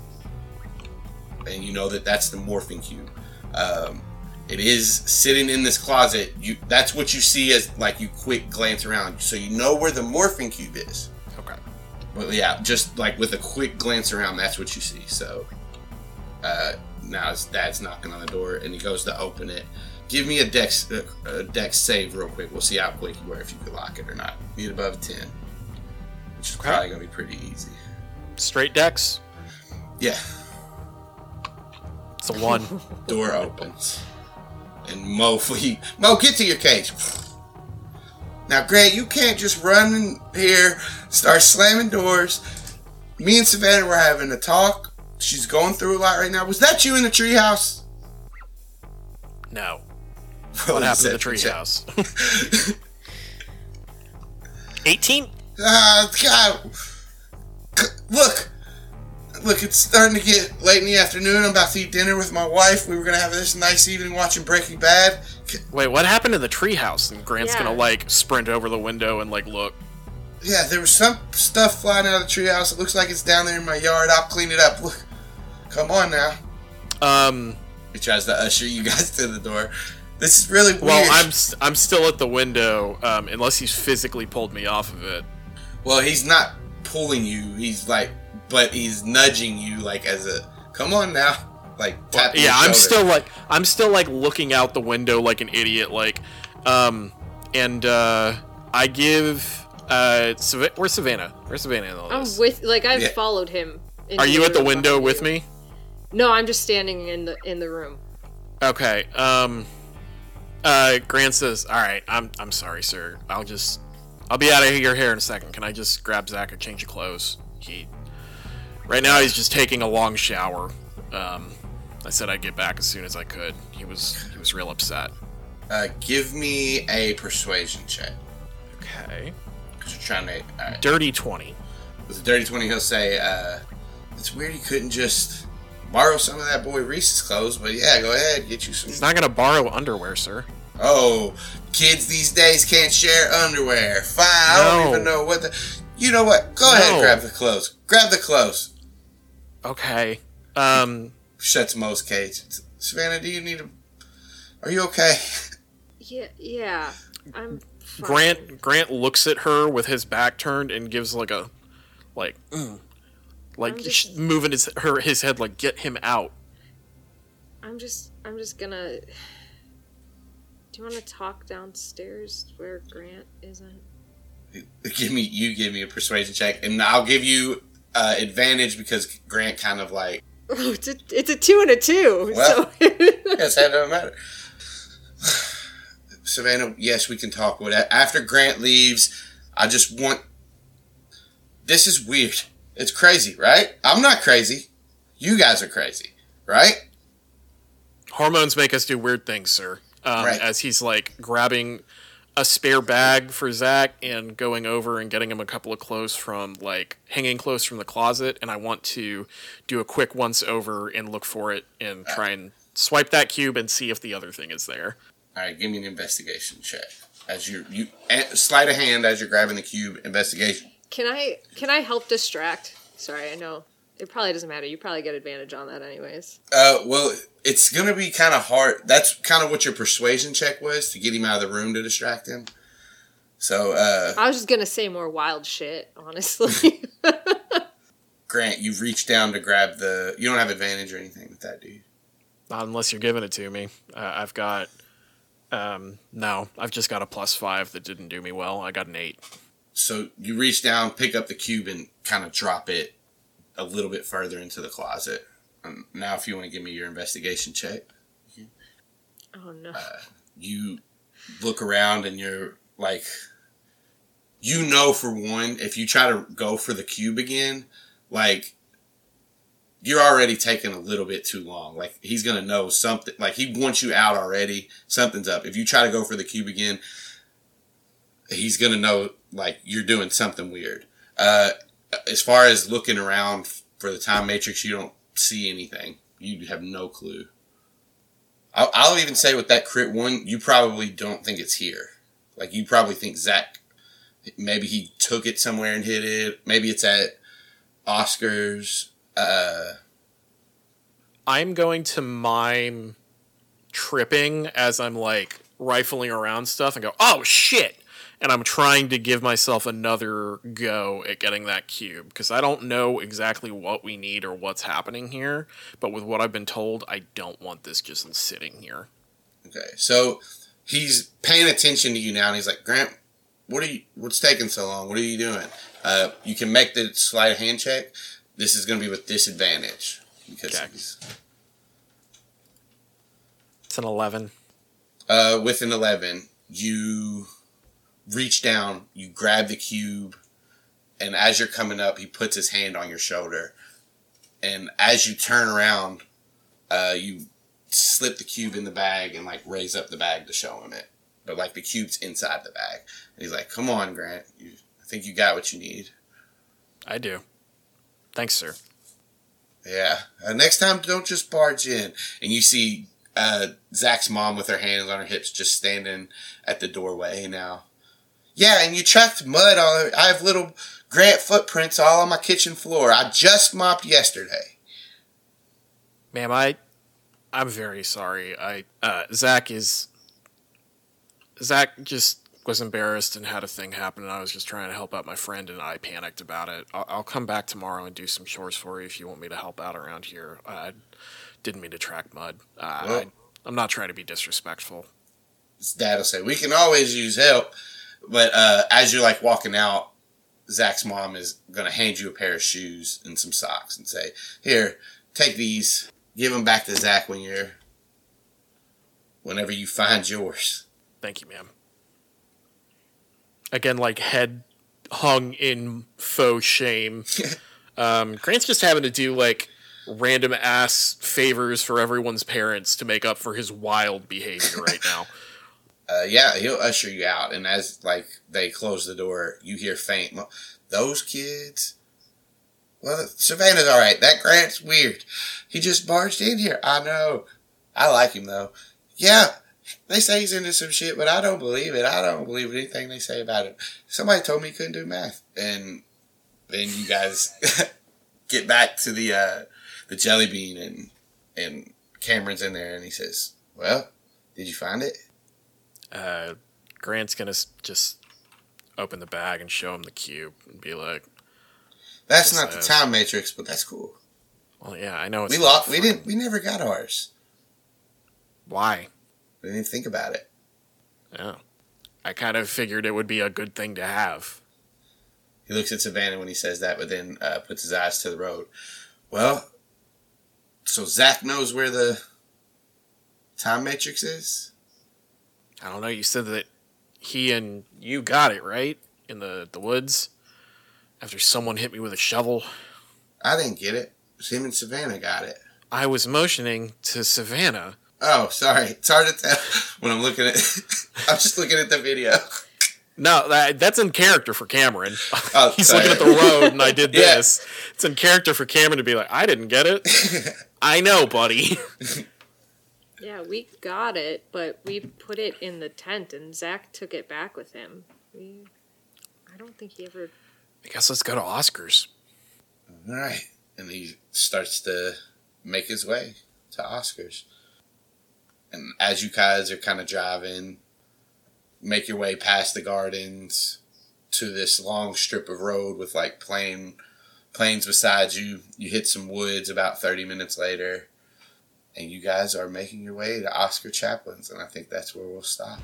and you know that that's the morphing cube. Um, it is sitting in this closet. You that's what you see as like you quick glance around, so you know where the morphing cube is. Okay. Well, yeah, just like with a quick glance around, that's what you see. So uh, now his dad's knocking on the door, and he goes to open it. Give me a dex uh, a dex save real quick. We'll see how quick you are if you can lock it or not. Need above ten, which is probably gonna be pretty easy. Straight dex. Yeah, It's a one. door opens, and Mo, he, Mo, get to your cage. Now, Grant, you can't just run in here, start slamming doors. me and Savannah were having a talk. She's going through a lot right now. Was that you in the treehouse? No. Well, What happened to the treehouse? 18? Ah, God. C- Look. Look, it's starting to get late in the afternoon. I'm about to eat dinner with my wife. We were going to have this nice evening watching Breaking Bad. Wait, what happened to the treehouse? And Grant's Yeah. gonna like sprint over the window and like look. Yeah, there was some stuff flying out of the treehouse. It looks like it's down there in my yard. I'll clean it up. Look. Come on now. Um, He tries to usher you guys to the door. This is really weird. well, I'm st- I'm still at the window, um, unless he's physically pulled me off of it. Well, he's not pulling you. He's like, but he's nudging you, like as a, come on now, like tapping. yeah, your I'm still like I'm still like looking out the window like an idiot, like, um, and uh, I give uh, Sav- where's Savannah? Where's Savannah in all I'm with like I've Yeah. followed him. Are you at the window with you. me? No, I'm just standing in the in the room. Okay. Um. Uh. Grant says, "All right. I'm. I'm sorry, sir. I'll just. I'll be out of your hair in a second. Can I just grab Zach a change of clothes? He. Right now, he's just taking a long shower. Um. I said I'd get back as soon as I could. He was. He was real upset. Uh, give me a persuasion check. Okay. Cause you're trying to. Right. Dirty twenty. With a dirty twenty, he'll say, uh, "It's weird you couldn't just borrow some of that boy Reese's clothes, but yeah, go ahead, get you some." He's not gonna borrow underwear, sir. Oh, kids these days can't share underwear. Fine, I don't even know what the. You know what? Go ahead, No. grab the clothes. Grab the clothes. Okay. Um. Shuts most cage. Savannah, do you need a? Are you okay? Yeah, yeah. I'm. Fine. Grant. Grant looks at her with his back turned and gives like a, like, mm, like just- moving his her his head like get him out. I'm just. I'm just gonna. Do you want to talk downstairs where Grant isn't? give me you give me a persuasion check, and I'll give you uh, advantage because Grant kind of like Oh, it's a, it's a two and a two. Well. so yes, that doesn't matter. Savannah, yes, we can talk. With after Grant leaves, I just want. This is weird. It's crazy, right? I'm not crazy. You guys are crazy, right? Hormones make us do weird things, sir. Um, Right. As he's like grabbing a spare bag for Zach and going over and getting him a couple of clothes from like hanging clothes from the closet, and I want to do a quick once over and look for it and try and swipe that cube and see if the other thing is there. All right, give me an investigation check as you you sleight of hand as you're grabbing the cube. Investigation. can I can I help distract? Sorry, I know it probably doesn't matter. You probably get advantage on that anyways. Uh, well, it's gonna be kind of hard. That's kind of what your persuasion check was to get him out of the room to distract him. So, uh, I was just gonna say more wild shit, honestly. Grant, you've reached down to grab the. You don't have advantage or anything with that, do you? Not unless you're giving it to me. Uh, I've got. Um, no, I've just got a plus five that didn't do me well. I got an eight. So you reach down, pick up the cube, and kind of drop it a little bit further into the closet. Um, now, if you want to give me your investigation check, oh no. you look around and you're like, you know, for one, if you try to go for the cube again, like, you're already taking a little bit too long. Like, he's going to know something. Like, he wants you out already. Something's up. If you try to go for the cube again, he's going to know, like, you're doing something weird. Uh, as far as looking around for the time matrix, you don't see anything. You have no clue. I'll, I'll even say with that crit one, you probably don't think it's here. Like you probably think Zach, maybe he took it somewhere and hid it. Maybe it's at Oscars. Uh, I'm going to mime tripping as I'm like rifling around stuff and go, oh shit! And I'm trying to give myself another go at getting that cube because I don't know exactly what we need or what's happening here. But with what I've been told, I don't want this just sitting here. okay, so he's paying attention to you now, and he's like, Grant, what are you? What's taking so long? What are you doing? Uh, you can make the slight hand check. This is going to be with disadvantage because Okay. It's an 11. uh, with an 11, you reach down, you grab the cube, and as you're coming up, he puts his hand on your shoulder, and as you turn around, uh, you slip the cube in the bag and like raise up the bag to show him it, but like the cube's inside the bag, and he's like, "Come on, Grant, you, I think you got what you need." I do. Thanks, sir. Yeah. Uh, next time, don't just barge in. And you see uh, Zach's mom with her hands on her hips, just standing at the doorway now. Yeah, and you tracked mud on. I have little Grant footprints all on my kitchen floor. I just mopped yesterday. Ma'am, I, I'm very sorry. I, uh, Zach is. Zach just was embarrassed and had a thing happen, and I was just trying to help out my friend, and I panicked about it. I'll, I'll come back tomorrow and do some chores for you if you want me to help out around here. I didn't mean to track mud. Uh, Well- I, I'm not trying to be disrespectful. His dad will say, We can always use help. But uh, as you're like walking out, Zach's mom is going to hand you a pair of shoes and some socks and say, Here, take these. Give them back to Zach when you're. Whenever you find yours. Thank you, ma'am. Again, like head hung in faux shame. um, Grant's just having to do like random ass favors for everyone's parents to make up for his wild behavior right now. uh, yeah, he'll usher you out, and as like they close the door, you hear faint. "Mo- Those kids. Well, Savannah's all right. That Grant's weird. He just barged in here. I know. I like him though. Yeah, they say he's into some shit, but I don't believe it. I don't believe anything they say about him. Somebody told me he couldn't do math, and then you guys get back to the uh, the jelly bean, and and Cameron's in there, and he says, "Well, did you find it?" Uh, Grant's gonna just open the bag and show him the cube and be like, That's Yes, not the I- time matrix, but that's cool. "Well, yeah, I know it's We lost. We didn't. We never got ours. Why? We didn't even think about it. Yeah, I kind of figured it would be a good thing to have." He looks at Savannah when he says that, but then uh, puts his eyes to the road. Well, so Zach knows where the time matrix is. I don't know. You said that he and you got it right in the the woods after someone hit me with a shovel. I didn't get it. It was him and Savannah got it. I was motioning to Savannah. Oh, sorry. It's hard to tell when I'm looking at. I'm just looking at the video. No, that, that's in character for Cameron. Oh, He's sorry. looking at the road, and I did Yeah. this. It's in character for Cameron to be like, "I didn't get it." I know, buddy. Yeah, we got it, but we put it in the tent, and Zach took it back with him. We, I don't think he ever. I guess let's go to Oscars. All right, and he starts to make his way to Oscars. And as you guys are kind of driving, make your way past the gardens to this long strip of road with like plain plains beside you. You hit some woods about 30 minutes later, and you guys are making your way to Oscar Chaplin's, and I think that's where we'll stop.